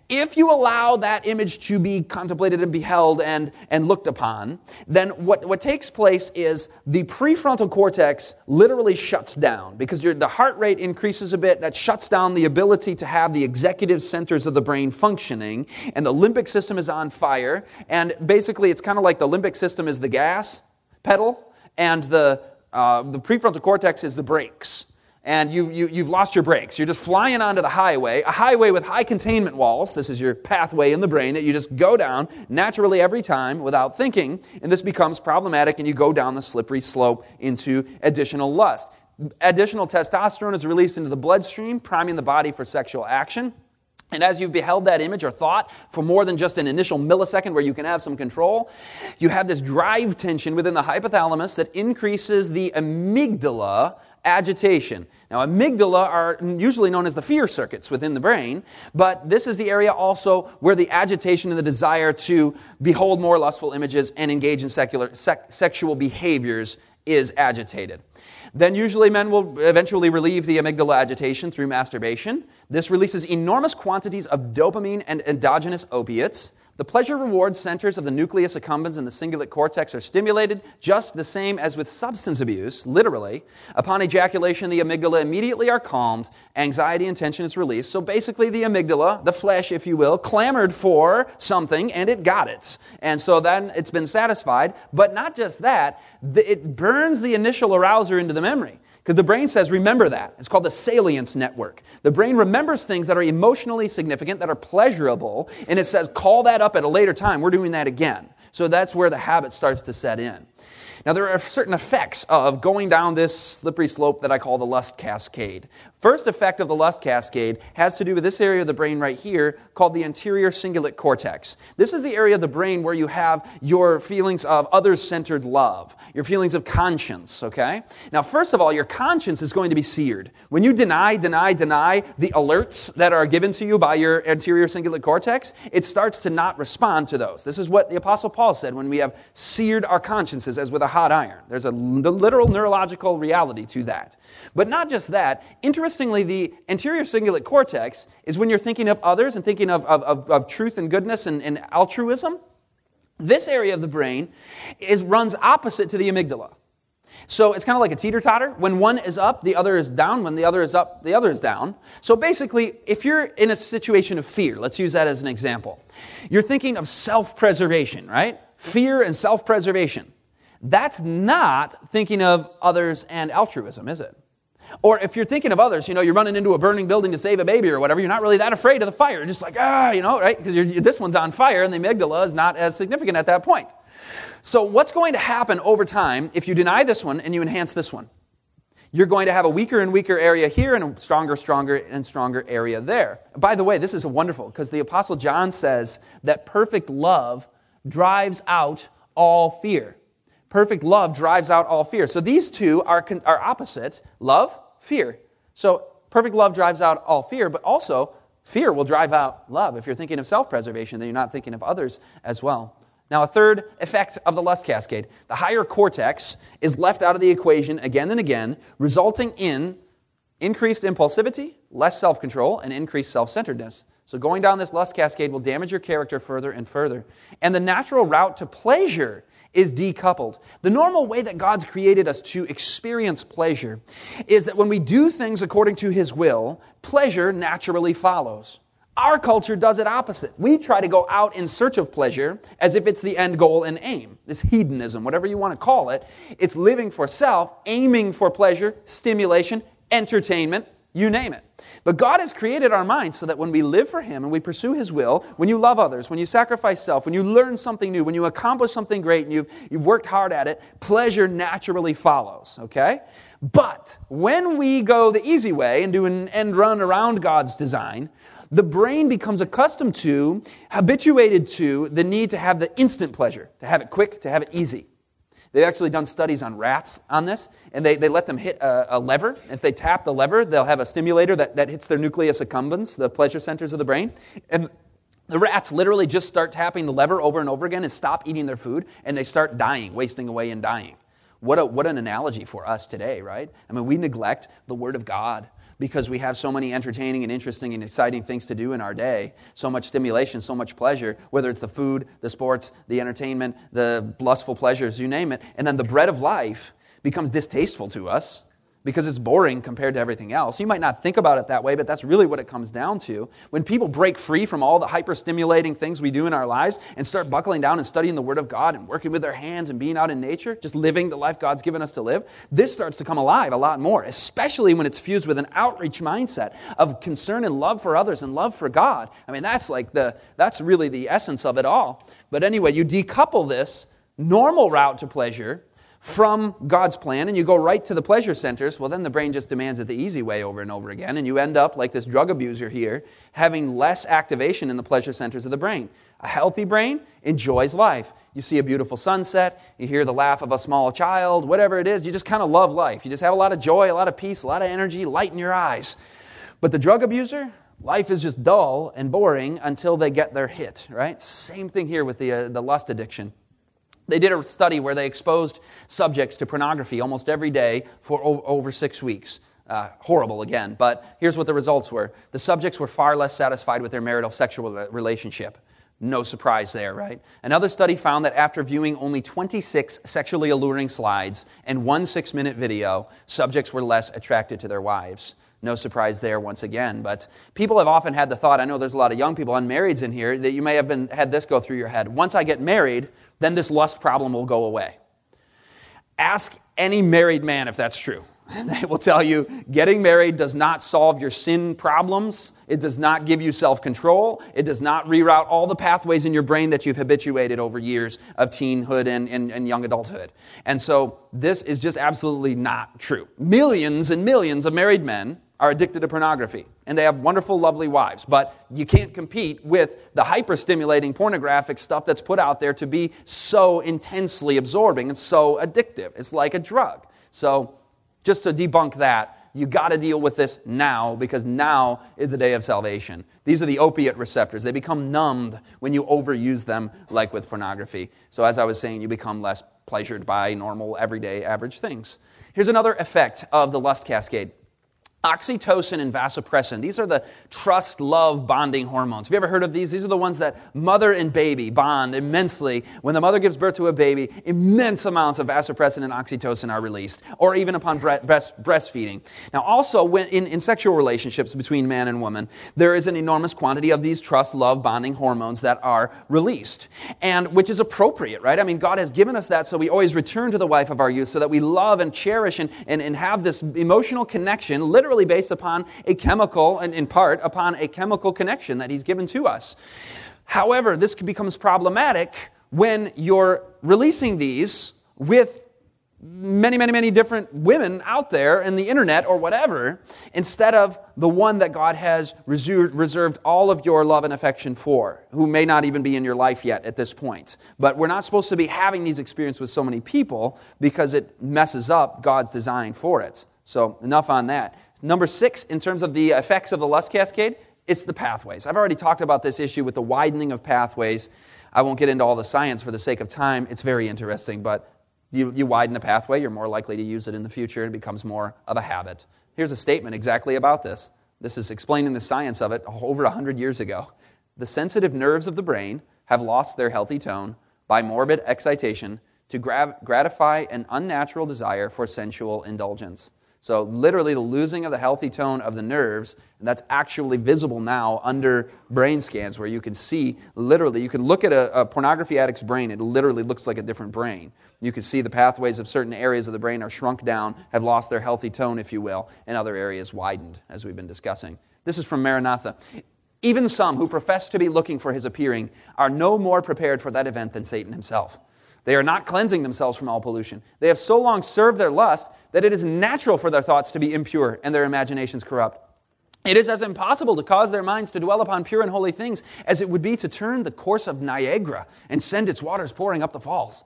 If you allow that image to be contemplated and beheld and, and looked upon, then what, what takes place is the prefrontal cortex literally shuts down because the heart rate increases a bit. That shuts down the ability to have the executive centers of the brain functioning, and the limbic system is on fire. And basically, it's kind of like the limbic system is the gas pedal, and the uh, the prefrontal cortex is the brakes. And you, you, you've lost your brakes. You're just flying onto the highway, a highway with high containment walls. This is your pathway in the brain that you just go down naturally every time without thinking. And this becomes problematic, and you go down the slippery slope into additional lust. Additional testosterone is released into the bloodstream, priming the body for sexual action. And as you've beheld that image or thought for more than just an initial millisecond where you can have some control, you have this drive tension within the hypothalamus that increases the amygdala agitation. Now, amygdala are usually known as the fear circuits within the brain, but this is the area also where the agitation and the desire to behold more lustful images and engage in secular, sec, sexual behaviors is agitated. Then usually men will eventually relieve the amygdala agitation through masturbation. This releases enormous quantities of dopamine and endogenous opiates. The pleasure reward centers of the nucleus accumbens and the cingulate cortex are stimulated just the same as with substance abuse, literally. Upon ejaculation, the amygdala immediately are calmed, anxiety and tension is released. So basically, the amygdala, the flesh, if you will, clamored for something and it got it. And so then it's been satisfied. But not just that, it burns the initial arouser into the memory. Because the brain says, remember that. It's called the salience network. The brain remembers things that are emotionally significant, that are pleasurable, and it says, call that up at a later time. We're doing that again. So that's where the habit starts to set in. Now, there are certain effects of going down this slippery slope that I call the lust cascade. First effect of the lust cascade has to do with this area of the brain right here called the anterior cingulate cortex. This is the area of the brain where you have your feelings of others centered love, your feelings of conscience, okay? Now, first of all, your conscience is going to be seared. When you deny, deny, deny the alerts that are given to you by your anterior cingulate cortex, it starts to not respond to those. This is what the Apostle Paul said when we have seared our consciences as with a hot iron. There's a literal neurological reality to that. But not just that, interestingly, the anterior cingulate cortex is when you're thinking of others and thinking of, of, of, of truth and goodness and, and altruism. This area of the brain is, runs opposite to the amygdala. So it's kind of like a teeter totter. When one is up, the other is down. When the other is up, the other is down. So basically, if you're in a situation of fear, let's use that as an example. You're thinking of self preservation, right? Fear and self preservation. That's not thinking of others and altruism, is it? Or if you're thinking of others, you know, you're running into a burning building to save a baby or whatever, you're not really that afraid of the fire. You're just like, ah, you know, right? Because this one's on fire and the amygdala is not as significant at that point. So, what's going to happen over time if you deny this one and you enhance this one? You're going to have a weaker and weaker area here and a stronger, stronger, and stronger area there. By the way, this is wonderful because the Apostle John says that perfect love drives out all fear. Perfect love drives out all fear. So these two are, are opposite love, fear. So perfect love drives out all fear, but also fear will drive out love. If you're thinking of self preservation, then you're not thinking of others as well. Now, a third effect of the lust cascade the higher cortex is left out of the equation again and again, resulting in increased impulsivity, less self control, and increased self centeredness. So, going down this lust cascade will damage your character further and further. And the natural route to pleasure is decoupled. The normal way that God's created us to experience pleasure is that when we do things according to His will, pleasure naturally follows. Our culture does it opposite. We try to go out in search of pleasure as if it's the end goal and aim. This hedonism, whatever you want to call it, it's living for self, aiming for pleasure, stimulation, entertainment, you name it. But God has created our minds so that when we live for Him and we pursue His will, when you love others, when you sacrifice self, when you learn something new, when you accomplish something great and you've, you've worked hard at it, pleasure naturally follows, okay? But when we go the easy way and do an end run around God's design, the brain becomes accustomed to, habituated to, the need to have the instant pleasure, to have it quick, to have it easy. They've actually done studies on rats on this, and they, they let them hit a, a, lever. If they tap the lever, they'll have a stimulator that, that hits their nucleus accumbens, the pleasure centers of the brain. And The rats literally just start tapping the lever over and over again and stop eating their food, and they start dying, wasting away and dying. What, a, what an analogy for us today, right? I mean, we neglect the Word of God because we have so many entertaining and interesting and exciting things to do in our day, so much stimulation, so much pleasure, whether it's the food, the sports, the entertainment, the lustful pleasures, you name it. And then the bread of life becomes distasteful to us because it's boring compared to everything else. You might not think about it that way, but that's really what it comes down to. When people break free from all the hyper-stimulating things we do in our lives and start buckling down and studying the Word of God and working with their hands and being out in nature, just living the life God's given us to live, this starts to come alive a lot more, especially when it's fused with an outreach mindset of concern and love for others and love for God. I mean, that's like the, that's really the essence of it all. But anyway, you decouple this normal route to pleasure from God's plan and you go right to the pleasure centers, well, then the brain just demands it the easy way over and over again. And you end up, like this drug abuser here, having less activation in the pleasure centers of the brain. A healthy brain enjoys life. You see a beautiful sunset, you hear the laugh of a small child, whatever it is, you just kind of love life. You just have a lot of joy, a lot of peace, a lot of energy, light in your eyes. But the drug abuser, life is just dull and boring until they get their hit, right? Same thing here with the, uh, the lust addiction. They did a study where they exposed subjects to pornography almost every day for over six weeks. Uh, horrible again, but here's what the results were. The subjects were far less satisfied with their marital sexual relationship. No surprise there, right? Another study found that after viewing only 26 sexually alluring slides and one six minute video, subjects were less attracted to their wives. No surprise there once again. But people have often had the thought, I know there's a lot of young people, unmarrieds in here, that you may have been, had this go through your head. Once I get married, then this lust problem will go away. Ask any married man if that's true. And they will tell you getting married does not solve your sin problems. It does not give you self control. It does not reroute all the pathways in your brain that you've habituated over years of teenhood and, and, and young adulthood. And so this is just absolutely not true. Millions and millions of married men are addicted to pornography and they have wonderful, lovely wives. But you can't compete with the hyper stimulating pornographic stuff that's put out there to be so intensely absorbing and so addictive. It's like a drug. So, just to debunk that, you got to deal with this now because now is the day of salvation. These are the opiate receptors. They become numbed when you overuse them, like with pornography. So, as I was saying, you become less pleasured by normal, everyday, average things. Here's another effect of the lust cascade Oxytocin and vasopressin, these are the trust love bonding hormones. Have you ever heard of these? These are the ones that mother and baby bond immensely. When the mother gives birth to a baby, immense amounts of vasopressin and oxytocin are released, or even upon breast, breastfeeding. Now, also, when, in, in sexual relationships between man and woman, there is an enormous quantity of these trust love bonding hormones that are released, and which is appropriate, right? I mean, God has given us that so we always return to the wife of our youth so that we love and cherish and, and, and have this emotional connection, literally literally based upon a chemical, and in part upon a chemical connection that he's given to us. However, this becomes problematic when you're releasing these with many, many, many different women out there in the internet or whatever, instead of the one that God has reserved all of your love and affection for, who may not even be in your life yet at this point. But we're not supposed to be having these experiences with so many people because it messes up God's design for it. So, enough on that. Number six, in terms of the effects of the lust cascade, it's the pathways. I've already talked about this issue with the widening of pathways. I won't get into all the science for the sake of time. It's very interesting, but you, you widen the pathway, you're more likely to use it in the future. and It becomes more of a habit. Here's a statement exactly about this. This is explaining the science of it over 100 years ago. The sensitive nerves of the brain have lost their healthy tone by morbid excitation to gratify an unnatural desire for sensual indulgence. So, literally, the losing of the healthy tone of the nerves, and that's actually visible now under brain scans where you can see literally, you can look at a, a, pornography addict's brain, it literally looks like a different brain. You can see the pathways of certain areas of the brain are shrunk down, have lost their healthy tone, if you will, and other areas widened, as we've been discussing. This is from Maranatha. Even some who profess to be looking for his appearing are no more prepared for that event than Satan himself. They are not cleansing themselves from all pollution. They have so long served their lust that it is natural for their thoughts to be impure and their imaginations corrupt. It is as impossible to cause their minds to dwell upon pure and holy things as it would be to turn the course of Niagara and send its waters pouring up the falls.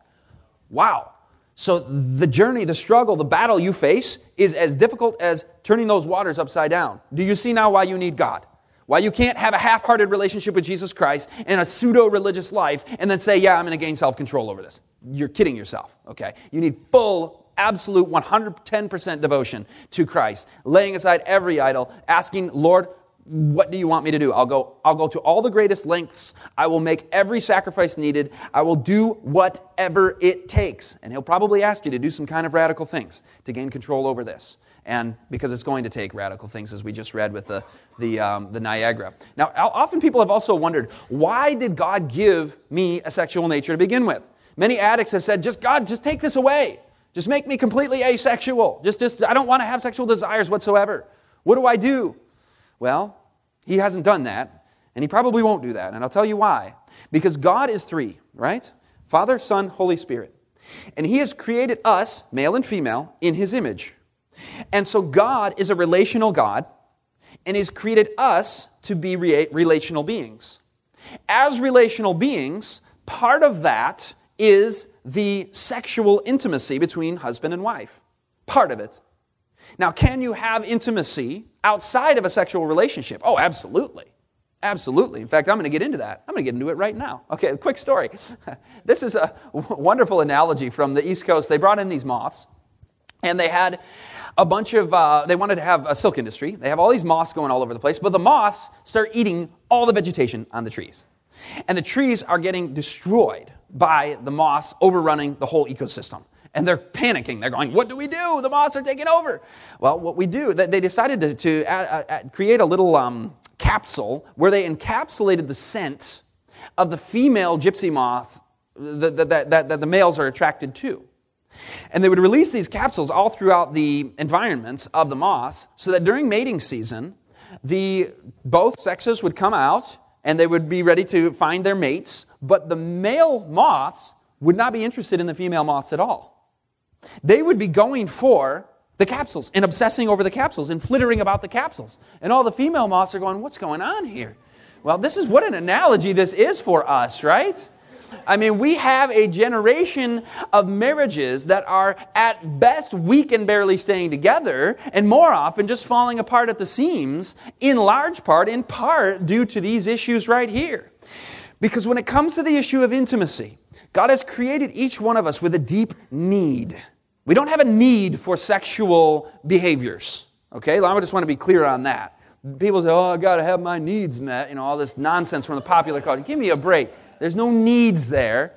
Wow. So the journey, the struggle, the battle you face is as difficult as turning those waters upside down. Do you see now why you need God? Why you can't have a half hearted relationship with Jesus Christ and a pseudo religious life and then say, yeah, I'm going to gain self control over this. You're kidding yourself, okay? You need full, absolute 110% devotion to Christ, laying aside every idol, asking, Lord, what do you want me to do? I'll go, I'll go to all the greatest lengths. I will make every sacrifice needed. I will do whatever it takes. And he'll probably ask you to do some kind of radical things to gain control over this and because it's going to take radical things, as we just read with the, the, um, the Niagara. Now, often people have also wondered why did God give me a sexual nature to begin with? Many addicts have said, just God, just take this away. Just make me completely asexual. Just, just, I don't want to have sexual desires whatsoever. What do I do? Well, He hasn't done that, and He probably won't do that. And I'll tell you why. Because God is three, right? Father, Son, Holy Spirit. And He has created us, male and female, in His image. And so God is a relational God and He's created us to be re- relational beings. As relational beings, part of that is the sexual intimacy between husband and wife. Part of it. Now, can you have intimacy outside of a sexual relationship? Oh, absolutely. Absolutely. In fact, I'm going to get into that. I'm going to get into it right now. Okay, quick story. this is a wonderful analogy from the East Coast. They brought in these moths, and they had a bunch of, uh, they wanted to have a silk industry. They have all these moths going all over the place, but the moths start eating all the vegetation on the trees. And the trees are getting destroyed by the moths overrunning the whole ecosystem. And they're panicking. They're going, What do we do? The moths are taking over. Well, what we do, they decided to, to add, add, create a little um, capsule where they encapsulated the scent of the female gypsy moth that, that, that, that the males are attracted to. And they would release these capsules all throughout the environments of the moths so that during mating season, the, both sexes would come out and they would be ready to find their mates, but the male moths would not be interested in the female moths at all. They would be going for the capsules and obsessing over the capsules and flittering about the capsules. And all the female moths are going, What's going on here? Well, this is what an analogy this is for us, right? I mean, we have a generation of marriages that are at best weak and barely staying together, and more often just falling apart at the seams, in large part, in part, due to these issues right here. Because when it comes to the issue of intimacy, God has created each one of us with a deep need. We don't have a need for sexual behaviors. Okay? I just want to be clear on that. People say, oh, I got to have my needs met. You know, all this nonsense from the popular culture. Give me a break. There's no needs there.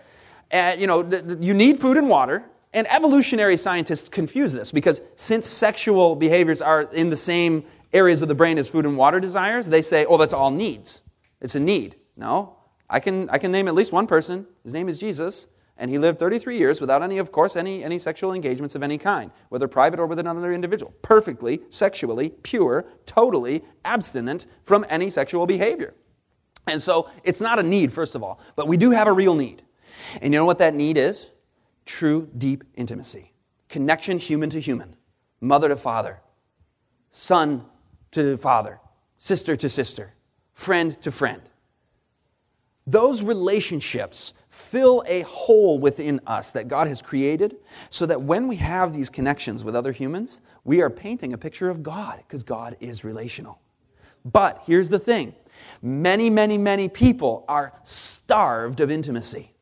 And, you know, the, the, you need food and water. And evolutionary scientists confuse this because since sexual behaviors are in the same areas of the brain as food and water desires, they say, oh, that's all needs. It's a need. No. I can, I can name at least one person. His name is Jesus. And he lived 33 years without any, of course, any, any sexual engagements of any kind, whether private or with another individual. Perfectly, sexually, pure, totally abstinent from any sexual behavior. And so it's not a need, first of all, but we do have a real need. And you know what that need is? True, deep intimacy. Connection human to human, mother to father, son to father, sister to sister, friend to friend. Those relationships fill a hole within us that God has created so that when we have these connections with other humans, we are painting a picture of God because God is relational. But here's the thing Many, many, many people are starved of intimacy.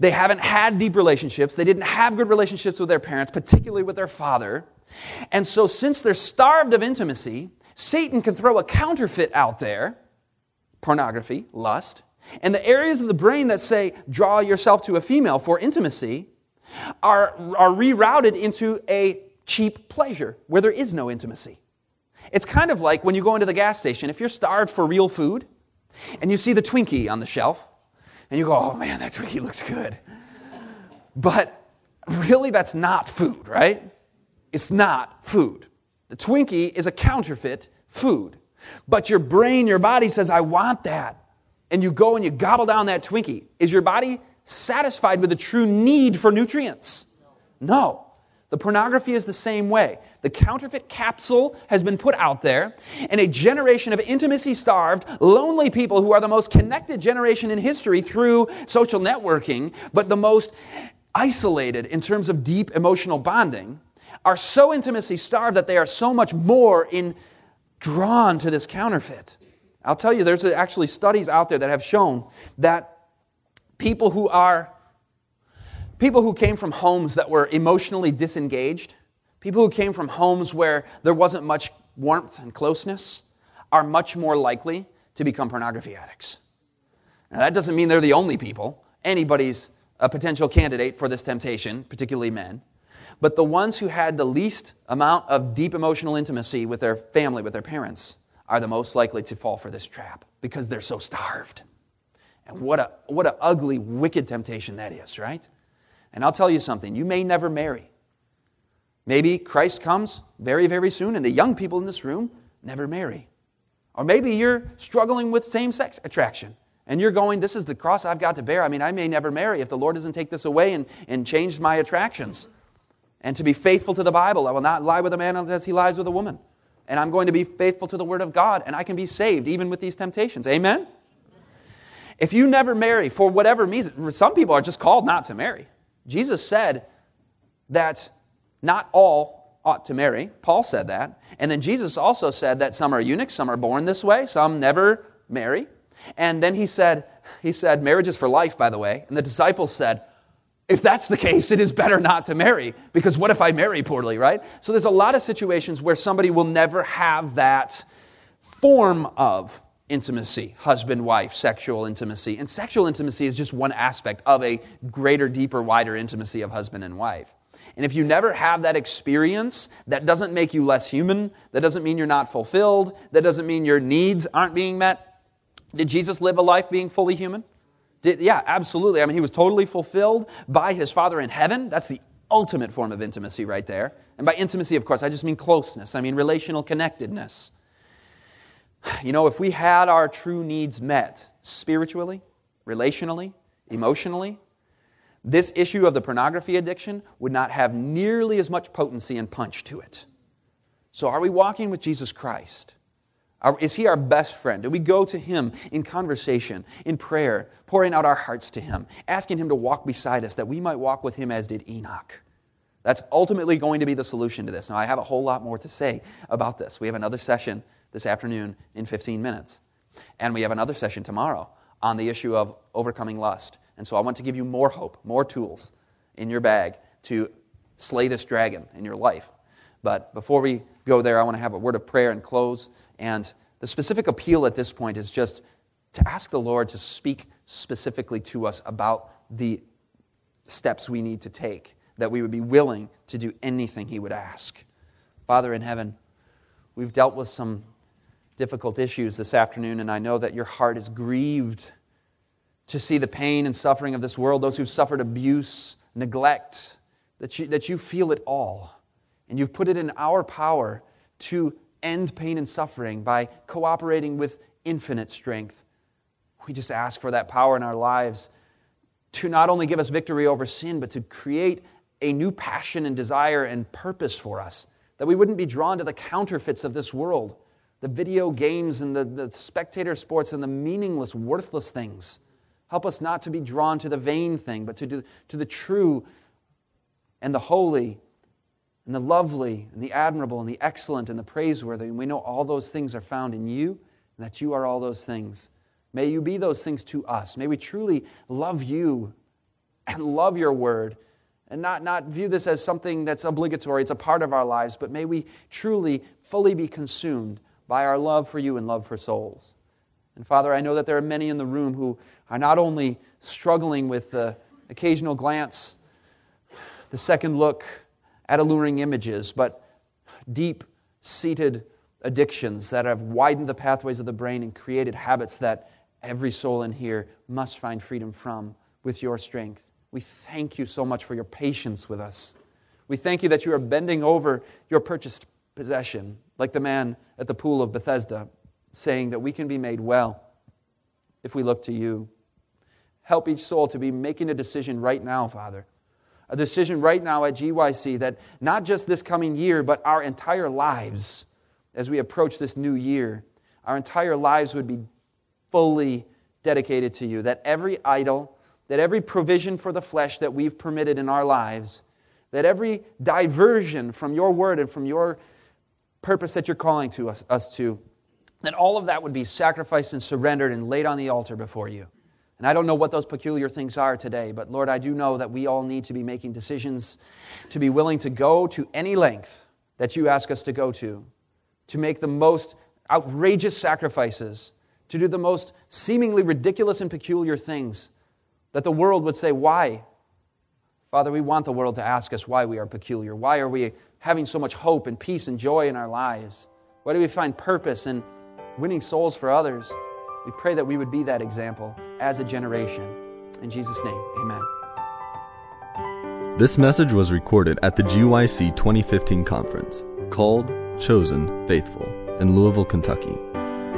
They haven't had deep relationships. They didn't have good relationships with their parents, particularly with their father. And so, since they're starved of intimacy, Satan can throw a counterfeit out there pornography, lust, and the areas of the brain that say, draw yourself to a female for intimacy, are, are rerouted into a cheap pleasure where there is no intimacy. It's kind of like when you go into the gas station, if you're starved for real food and you see the Twinkie on the shelf and you go, oh man, that Twinkie looks good. But really, that's not food, right? It's not food. The Twinkie is a counterfeit food. But your brain, your body says, I want that. And you go and you gobble down that Twinkie. Is your body satisfied with the true need for nutrients? No. The pornography is the same way. The counterfeit capsule has been put out there, and a generation of intimacy starved, lonely people who are the most connected generation in history through social networking, but the most isolated in terms of deep emotional bonding, are so intimacy starved that they are so much more in drawn to this counterfeit. I'll tell you, there's actually studies out there that have shown that people who are people who came from homes that were emotionally disengaged, people who came from homes where there wasn't much warmth and closeness, are much more likely to become pornography addicts. Now, that doesn't mean they're the only people. Anybody's a potential candidate for this temptation, particularly men. But the ones who had the least amount of deep emotional intimacy with their family, with their parents, are the most likely to fall for this trap because they're so starved. And what a what a ugly, wicked temptation that is, right? And I'll tell you something, you may never marry. Maybe Christ comes very, very soon, and the young people in this room never marry. Or maybe you're struggling with same sex attraction. And you're going, This is the cross I've got to bear. I mean, I may never marry if the Lord doesn't take this away and, and change my attractions. And to be faithful to the Bible, I will not lie with a man as he lies with a woman and I'm going to be faithful to the Word of God, and I can be saved even with these temptations. Amen? If you never marry, for whatever reason, some people are just called not to marry. Jesus said that not all ought to marry. Paul said that. And then Jesus also said that some are eunuchs, some are born this way, some never marry. And then he said, he said, marriage is for life, by the way. And the disciples said, if that's the case, it is better not to marry because what if I marry poorly, right? So there's a lot of situations where somebody will never have that form of intimacy husband wife sexual intimacy and sexual intimacy is just one aspect of a greater deeper wider intimacy of husband and wife and if you never have that experience that doesn't make you less human that doesn't mean you're not fulfilled that doesn't mean your needs aren't being met did jesus live a life being fully human did, yeah, absolutely. I mean, he was totally fulfilled by his Father in heaven. That's the ultimate form of intimacy right there. And by intimacy, of course, I just mean closeness, I mean relational connectedness. You know, if we had our true needs met spiritually, relationally, emotionally, this issue of the pornography addiction would not have nearly as much potency and punch to it. So, are we walking with Jesus Christ? Is he our best friend? Do we go to him in conversation, in prayer, pouring out our hearts to him, asking him to walk beside us that we might walk with him as did Enoch? That's ultimately going to be the solution to this. Now, I have a whole lot more to say about this. We have another session this afternoon in 15 minutes, and we have another session tomorrow on the issue of overcoming lust. And so I want to give you more hope, more tools in your bag to slay this dragon in your life. But before we go there, I want to have a word of prayer and close. And the specific appeal at this point is just to ask the Lord to speak specifically to us about the steps we need to take, that we would be willing to do anything He would ask. Father in heaven, we've dealt with some difficult issues this afternoon, and I know that your heart is grieved to see the pain and suffering of this world, those who've suffered abuse, neglect, that you, that you feel it all. And you've put it in our power to end pain and suffering by cooperating with infinite strength. We just ask for that power in our lives to not only give us victory over sin, but to create a new passion and desire and purpose for us. That we wouldn't be drawn to the counterfeits of this world, the video games and the, the spectator sports and the meaningless, worthless things. Help us not to be drawn to the vain thing, but to, do, to the true and the holy and the lovely and the admirable and the excellent and the praiseworthy. And we know all those things are found in you and that you are all those things. May you be those things to us. May we truly love you and love your word and not, not view this as something that's obligatory, it's a part of our lives, but may we truly, fully be consumed by our love for you and love for souls. And Father, I know that there are many in the room who are not only struggling with the occasional glance, the second look, at alluring images, but deep seated addictions that have widened the pathways of the brain and created habits that every soul in here must find freedom from with your strength. We thank you so much for your patience with us. We thank you that you are bending over your purchased possession, like the man at the pool of Bethesda, saying that we can be made well if we look to you. Help each soul to be making a decision right now, Father, a decision right now at GYC that not just this coming year, but our entire lives as we approach this new year, our entire lives would be fully dedicated to you. That every idol, that every provision for the flesh that we've permitted in our lives, that every diversion from your word and from your purpose that you're calling to us, us to, that all of that would be sacrificed and surrendered and laid on the altar before you. And I don't know what those peculiar things are today, but Lord, I do know that we all need to be making decisions to be willing to go to any length that you ask us to go to, to make the most outrageous sacrifices, to do the most seemingly ridiculous and peculiar things that the world would say, Why? Father, we want the world to ask us why we are peculiar. Why are we having so much hope and peace and joy in our lives? Why do we find purpose in winning souls for others? We pray that we would be that example as a generation. In Jesus' name, amen. This message was recorded at the GYC 2015 conference called Chosen Faithful in Louisville, Kentucky.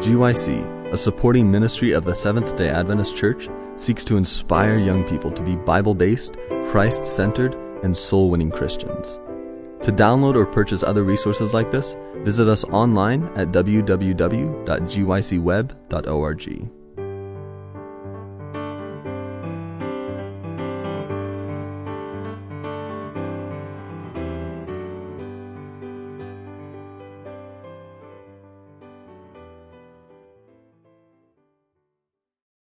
GYC, a supporting ministry of the Seventh day Adventist Church, seeks to inspire young people to be Bible based, Christ centered, and soul winning Christians. To download or purchase other resources like this, visit us online at www.gycweb.org.